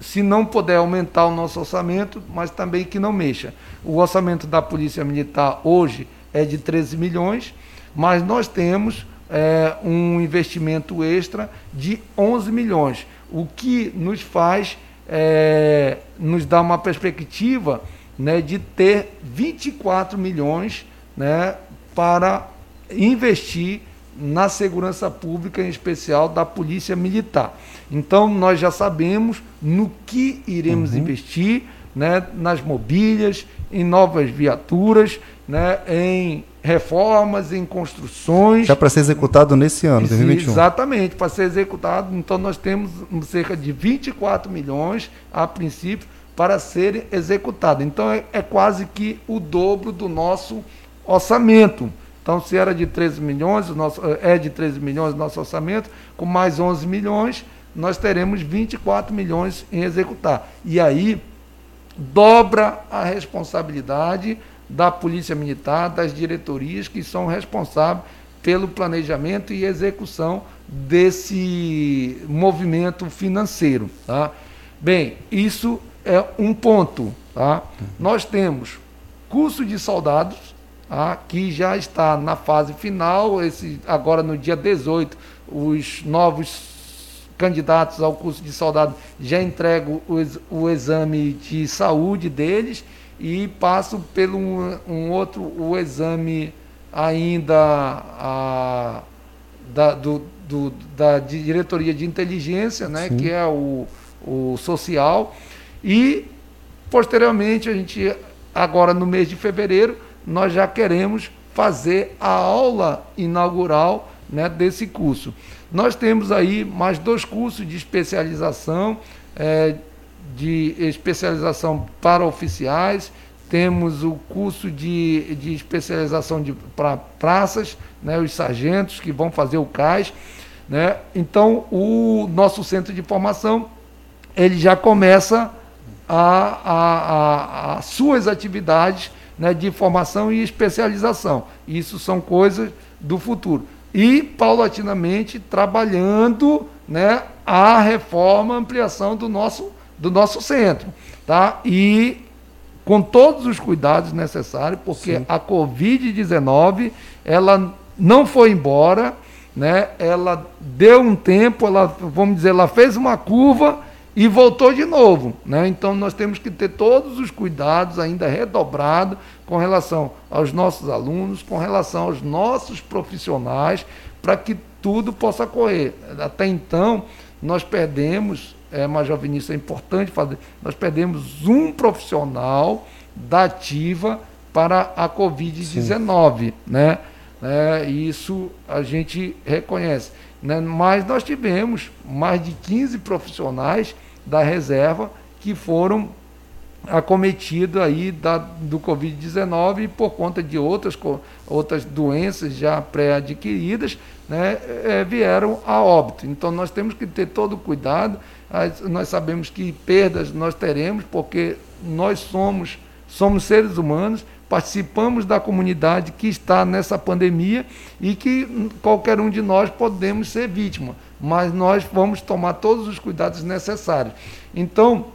Speaker 2: se não puder aumentar o nosso orçamento, mas também que não mexa. O orçamento da Polícia Militar hoje é de 13 milhões, mas nós temos é, um investimento extra de 11 milhões, o que nos faz, é, nos dá uma perspectiva né, de ter 24 milhões né, para investir na segurança pública, em especial da Polícia Militar. Então, nós já sabemos no que iremos uhum. investir, né, nas mobílias, em novas viaturas, né, em reformas, em construções.
Speaker 1: Já para ser executado nesse ano, 2021.
Speaker 2: Exatamente, para ser executado. Então, nós temos cerca de 24 milhões, a princípio, para ser executado. Então, é, é quase que o dobro do nosso orçamento. Então, se era de 13 milhões, o nosso, é de 13 milhões o nosso orçamento, com mais 11 milhões, nós teremos 24 milhões em executar. E aí dobra a responsabilidade da Polícia Militar, das diretorias que são responsáveis pelo planejamento e execução desse movimento financeiro. Tá? Bem, isso é um ponto. Tá? Nós temos curso de soldados, tá? que já está na fase final. Esse, agora, no dia 18, os novos candidatos ao curso de soldado já entregam o, o exame de saúde deles e passam pelo um, um outro o exame ainda a, da, do, do, da diretoria de inteligência, né, que é o, o social. E posteriormente a gente agora no mês de fevereiro nós já queremos fazer a aula inaugural né, desse curso. Nós temos aí mais dois cursos de especialização, é, de especialização para oficiais, temos o curso de, de especialização para praças, né, os sargentos que vão fazer o CAIS. Né? Então, o nosso centro de formação ele já começa a, a, a, as suas atividades né, de formação e especialização. Isso são coisas do futuro. E, paulatinamente, trabalhando né, a reforma, a ampliação do nosso, do nosso centro. Tá? E com todos os cuidados necessários, porque Sim. a Covid-19 ela não foi embora, né? ela deu um tempo, ela, vamos dizer, ela fez uma curva e voltou de novo. Né? Então nós temos que ter todos os cuidados ainda redobrados com relação aos nossos alunos, com relação aos nossos profissionais, para que tudo possa correr. Até então, nós perdemos, é, Major Vinícius, é importante fazer, nós perdemos um profissional da ativa para a Covid-19. Né? É, isso a gente reconhece. Né? Mas nós tivemos mais de 15 profissionais da reserva que foram acometidos aí da, do Covid-19 por conta de outras, outras doenças já pré-adquiridas, né, é, vieram a óbito. Então nós temos que ter todo o cuidado. Nós sabemos que perdas nós teremos, porque nós somos, somos seres humanos, participamos da comunidade que está nessa pandemia e que qualquer um de nós podemos ser vítima, mas nós vamos tomar todos os cuidados necessários. Então,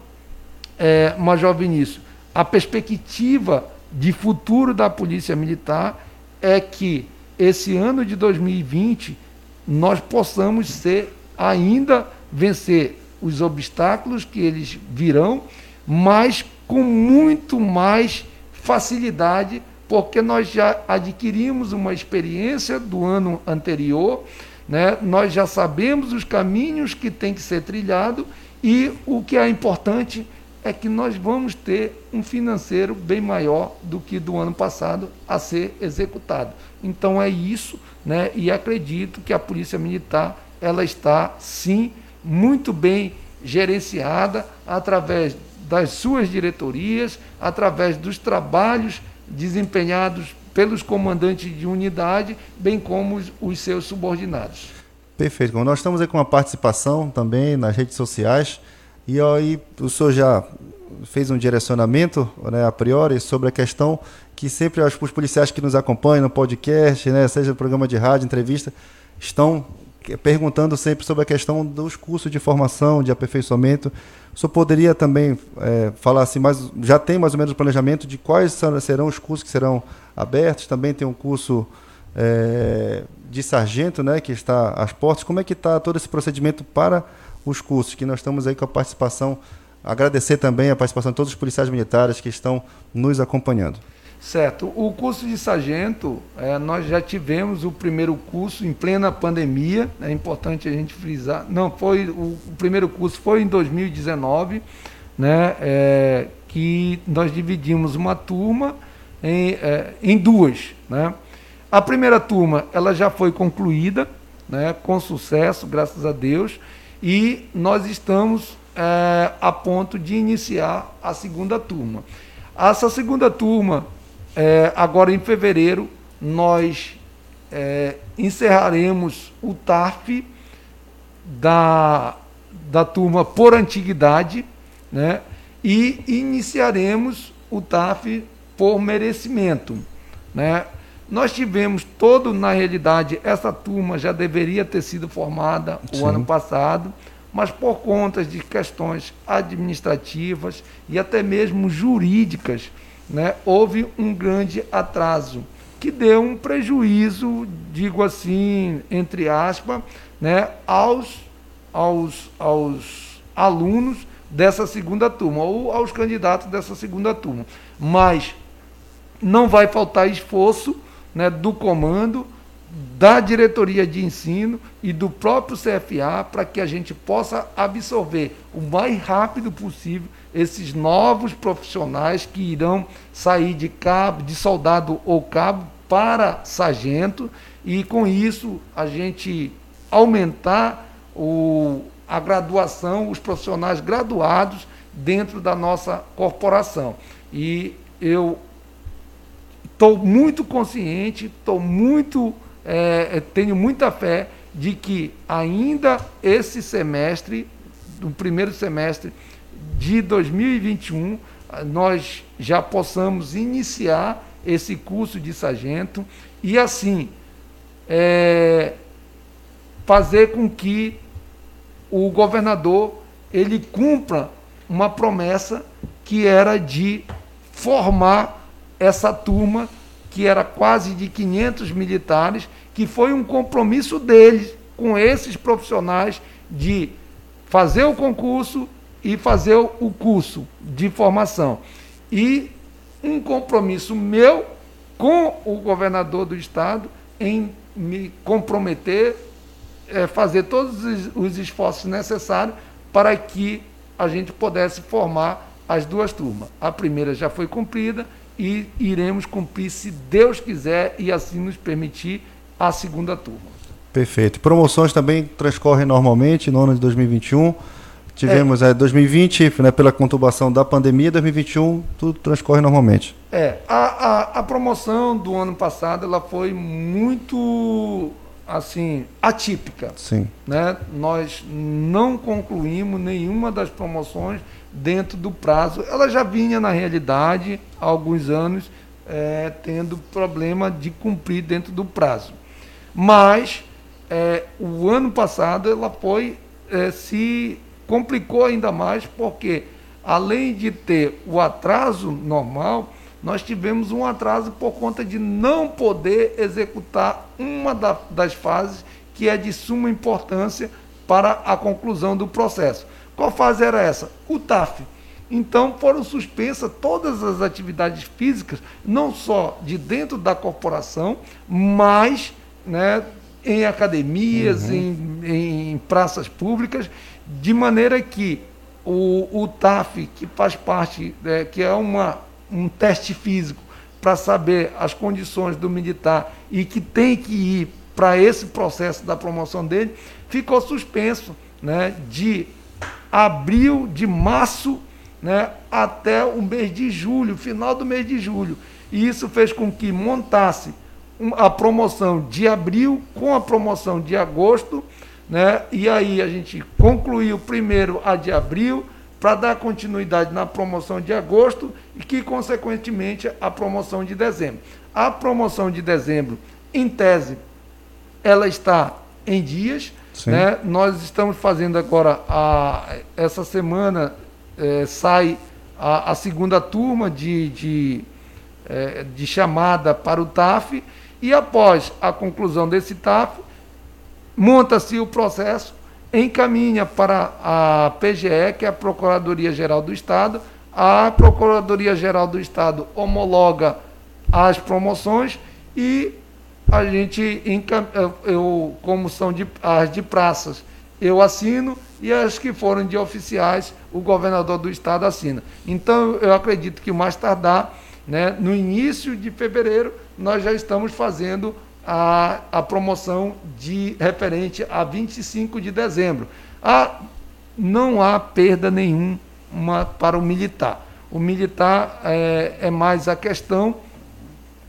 Speaker 2: é, Major Vinícius, a perspectiva de futuro da Polícia Militar é que esse ano de 2020 nós possamos ser ainda vencer os obstáculos que eles virão, mas com muito mais facilidade, porque nós já adquirimos uma experiência do ano anterior, né? nós já sabemos os caminhos que tem que ser trilhado e o que é importante é que nós vamos ter um financeiro bem maior do que do ano passado a ser executado. Então é isso, né? E acredito que a Polícia Militar ela está sim muito bem gerenciada através das suas diretorias, através dos trabalhos desempenhados pelos comandantes de unidade, bem como os, seus subordinados.
Speaker 1: Perfeito. Nós estamos aí com uma participação também nas redes sociais e aí o senhor já fez um direcionamento né, a priori sobre a questão que sempre os policiais que nos acompanham no podcast, né, seja no programa de rádio, entrevista, estão perguntando sempre sobre a questão dos cursos de formação, de aperfeiçoamento. O senhor poderia também é, falar assim, mas já tem mais ou menos o planejamento de quais serão os cursos que serão abertos? Também tem um curso é, de sargento, né, que está às portas. Como é que está todo esse procedimento para os cursos? Que nós estamos aí com a participação, agradecer também a participação de todos os policiais militares que estão nos acompanhando.
Speaker 2: Certo. O curso de sargento, é, nós já tivemos o primeiro curso em plena pandemia, é importante a gente frisar. Não, foi o, o primeiro curso foi em 2019, né, é, que nós dividimos uma turma em, é, em duas. Né? A primeira turma ela já foi concluída, né, com sucesso, graças a Deus, e nós estamos é, a ponto de iniciar a segunda turma. Essa segunda turma é, agora em fevereiro, nós é, encerraremos o TARF da, da turma por antiguidade, né? E iniciaremos o TAF por merecimento, né? Nós tivemos todo, na realidade, essa turma já deveria ter sido formada Sim. o ano passado, mas por conta de questões administrativas e até mesmo jurídicas, né, houve um grande atraso, que deu um prejuízo, digo assim, entre aspas, né, aos, aos, aos alunos dessa segunda turma, ou aos candidatos dessa segunda turma. Mas não vai faltar esforço né, do comando, da diretoria de ensino e do próprio CFA para que a gente possa absorver o mais rápido possível esses novos profissionais que irão sair de cabo, de soldado ou cabo para sargento e com isso a gente aumentar o, a graduação, os profissionais graduados dentro da nossa corporação. E eu estou muito consciente, estou muito, é, tenho muita fé de que ainda esse semestre, do primeiro semestre de 2021, nós já possamos iniciar esse curso de sargento e assim é, fazer com que o governador ele cumpra uma promessa que era de formar essa turma que era quase de 500 militares, que foi um compromisso deles com esses profissionais de fazer o concurso e fazer o curso de formação. E um compromisso meu com o governador do estado em me comprometer, é, fazer todos os esforços necessários para que a gente pudesse formar as duas turmas. A primeira já foi cumprida e iremos cumprir, se Deus quiser e assim nos permitir, a segunda turma.
Speaker 1: Perfeito. Promoções também transcorrem normalmente no ano de 2021. Tivemos é, é 2020, né, pela conturbação da pandemia, 2021 tudo transcorre normalmente.
Speaker 2: É, a, a, a, promoção do ano passado ela foi muito assim atípica.
Speaker 1: Sim.
Speaker 2: Né? Nós não concluímos nenhuma das promoções dentro do prazo. Ela já vinha na realidade há alguns anos é, tendo problema de cumprir dentro do prazo. Mas é, o ano passado ela foi é, se complicou ainda mais porque, além de ter o atraso normal, nós tivemos um atraso por conta de não poder executar uma das fases que é de suma importância para a conclusão do processo. Qual fase era essa? O TAF. Então foram suspensas todas as atividades físicas, não só de dentro da corporação, mas né, em academias, uhum. em, em praças públicas, de maneira que o, o TAF, que faz parte, é, que é uma, um teste físico para saber as condições do militar e que tem que ir para esse processo da promoção dele, ficou suspenso né, de abril, de março né, até o mês de julho, final do mês de julho. E isso fez com que montasse a promoção de abril com a promoção de agosto né? E aí a gente concluiu primeiro a de abril para dar continuidade na promoção de agosto e que, consequentemente, a promoção de dezembro. A promoção de dezembro, em tese, ela está em dias. Né? Nós estamos fazendo agora, a, essa semana é, sai a, a, segunda turma de, de, é, de chamada para o TAF e após a conclusão desse TAF, monta-se o processo, encaminha para a PGE, que é a Procuradoria-Geral do Estado, a Procuradoria-Geral do Estado homologa as promoções e a gente, eu, como são de, as de praças, eu assino e as que foram de oficiais, o governador do estado assina. Então, eu acredito que mais tardar, né, no início de fevereiro, nós já estamos fazendo a, a promoção de referente a 25 de dezembro. Ah, não há perda nenhuma para o militar. O militar é, é mais a questão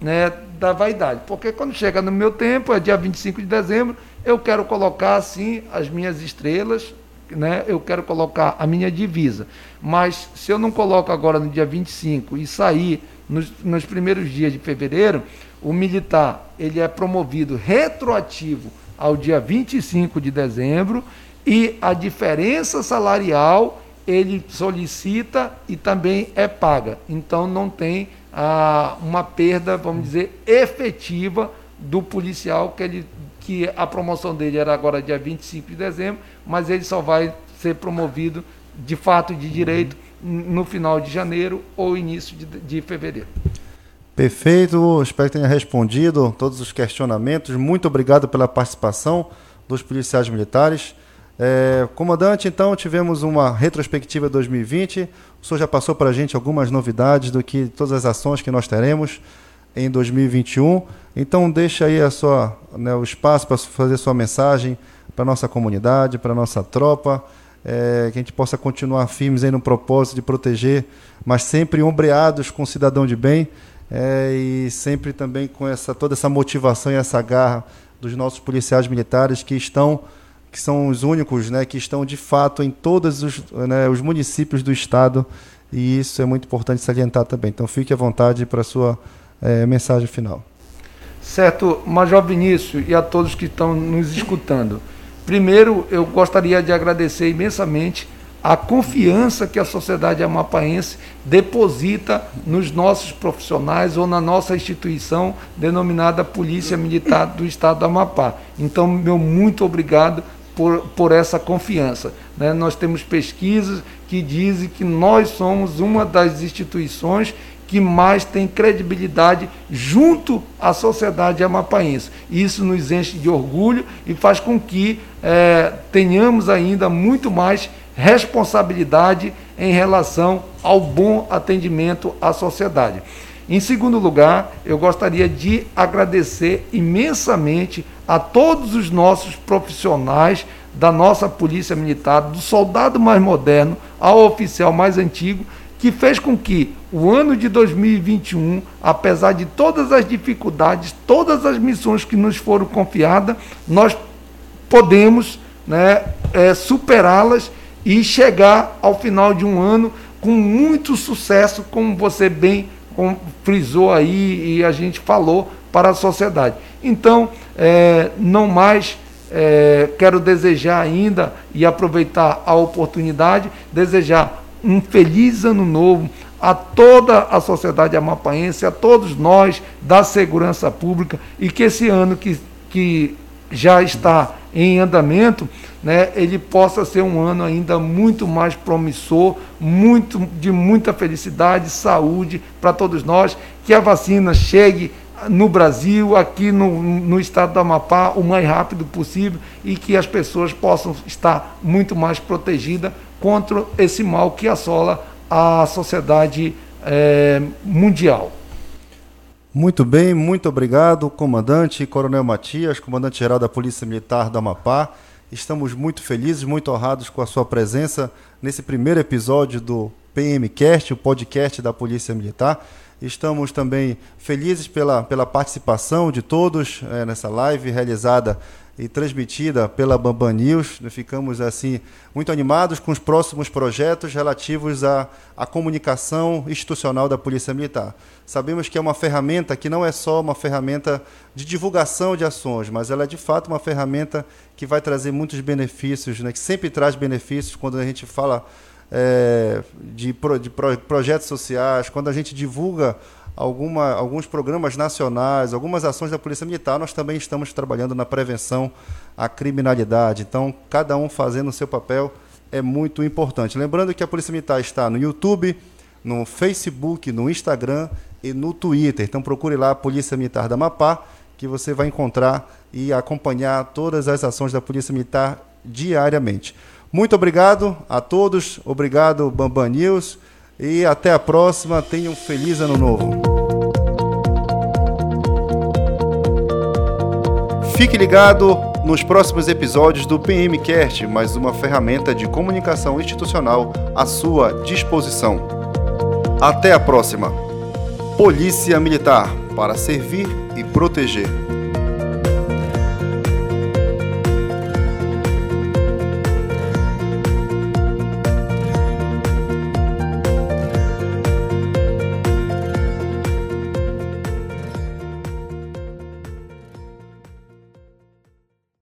Speaker 2: né, da vaidade. Porque quando chega no meu tempo, é dia 25 de dezembro, eu quero colocar assim as minhas estrelas, né, eu quero colocar a minha divisa. Mas se eu não coloco agora no dia 25 e sair nos, nos primeiros dias de fevereiro, o militar ele é promovido retroativo ao dia 25 de dezembro e a diferença salarial ele solicita e também é paga. Então não tem ah, uma perda, vamos dizer, efetiva do policial que ele que a promoção dele era agora dia 25 de dezembro, mas ele só vai ser promovido de fato de direito no final de janeiro ou início de, de fevereiro.
Speaker 1: Perfeito, espero que tenha respondido todos os questionamentos. Muito obrigado pela participação dos policiais militares. É, comandante, então, tivemos uma retrospectiva 2020. O senhor já passou para a gente algumas novidades do que todas as ações que nós teremos em 2021. Então, deixa aí a sua, né, o espaço para fazer sua mensagem para nossa comunidade, para nossa tropa, é, que a gente possa continuar firmes aí no propósito de proteger, mas sempre ombreados com o cidadão de bem é, e sempre também com essa, toda essa motivação e essa garra dos nossos policiais militares que estão que são os únicos né, que estão de fato em todos os, né, os municípios do estado e isso é muito importante salientar também. Então fique à vontade para a sua é, mensagem final.
Speaker 2: Certo, Major Vinícius e a todos que estão nos escutando. Primeiro, eu gostaria de agradecer imensamente a confiança que a sociedade amapaense deposita nos nossos profissionais ou na nossa instituição denominada Polícia Militar do Estado do Amapá. Então, meu muito obrigado por, por essa confiança. Né? Nós temos pesquisas que dizem que nós somos uma das instituições que mais tem credibilidade junto à sociedade amapaense. Isso nos enche de orgulho e faz com que é, tenhamos ainda muito mais responsabilidade em relação ao bom atendimento à sociedade. Em segundo lugar, eu gostaria de agradecer imensamente a todos os nossos profissionais da nossa Polícia Militar, do soldado mais moderno ao oficial mais antigo, que fez com que o ano de 2021, apesar de todas as dificuldades, todas as missões que nos foram confiadas, nós podemos né, é, superá-las e chegar ao final de um ano com muito sucesso, como você bem frisou aí e a gente falou para a sociedade. Então, é, não mais é, quero desejar ainda e aproveitar a oportunidade, desejar um feliz ano novo a toda a sociedade amapaense, a todos nós da segurança pública e que esse ano que, que já está em andamento, né, ele possa ser um ano ainda muito mais promissor, muito de muita felicidade, saúde para todos nós, que a vacina chegue no Brasil, aqui no, no estado do Amapá, o mais rápido possível e que as pessoas possam estar muito mais protegidas contra esse mal que assola a sociedade é, mundial.
Speaker 1: Muito bem, muito obrigado, comandante Coronel Matias, comandante-geral da Polícia Militar do Amapá. Estamos muito felizes, muito honrados com a sua presença nesse primeiro episódio do PMcast, o podcast da Polícia Militar. Estamos também felizes pela, pela participação de todos é, nessa live realizada e transmitida pela Bamban News. Ficamos assim muito animados com os próximos projetos relativos à, à comunicação institucional da Polícia Militar. Sabemos que é uma ferramenta que não é só uma ferramenta de divulgação de ações, mas ela é de fato uma ferramenta que vai trazer muitos benefícios, né, que sempre traz benefícios quando a gente fala é, de, pro, de pro, projetos sociais, quando a gente divulga alguma, alguns programas nacionais, algumas ações da Polícia Militar, nós também estamos trabalhando na prevenção à criminalidade. Então, cada um fazendo o seu papel é muito importante. Lembrando que a Polícia Militar está no YouTube, no Facebook, no Instagram e no Twitter. Então procure lá a Polícia Militar da Amapá, que você vai encontrar e acompanhar todas as ações da Polícia Militar diariamente. Muito obrigado a todos, obrigado Bambam News e até a próxima. Tenham um feliz ano novo. Fique ligado nos próximos episódios do PMcast, mais uma ferramenta de comunicação institucional à sua disposição. Até a próxima. Polícia Militar para servir e proteger.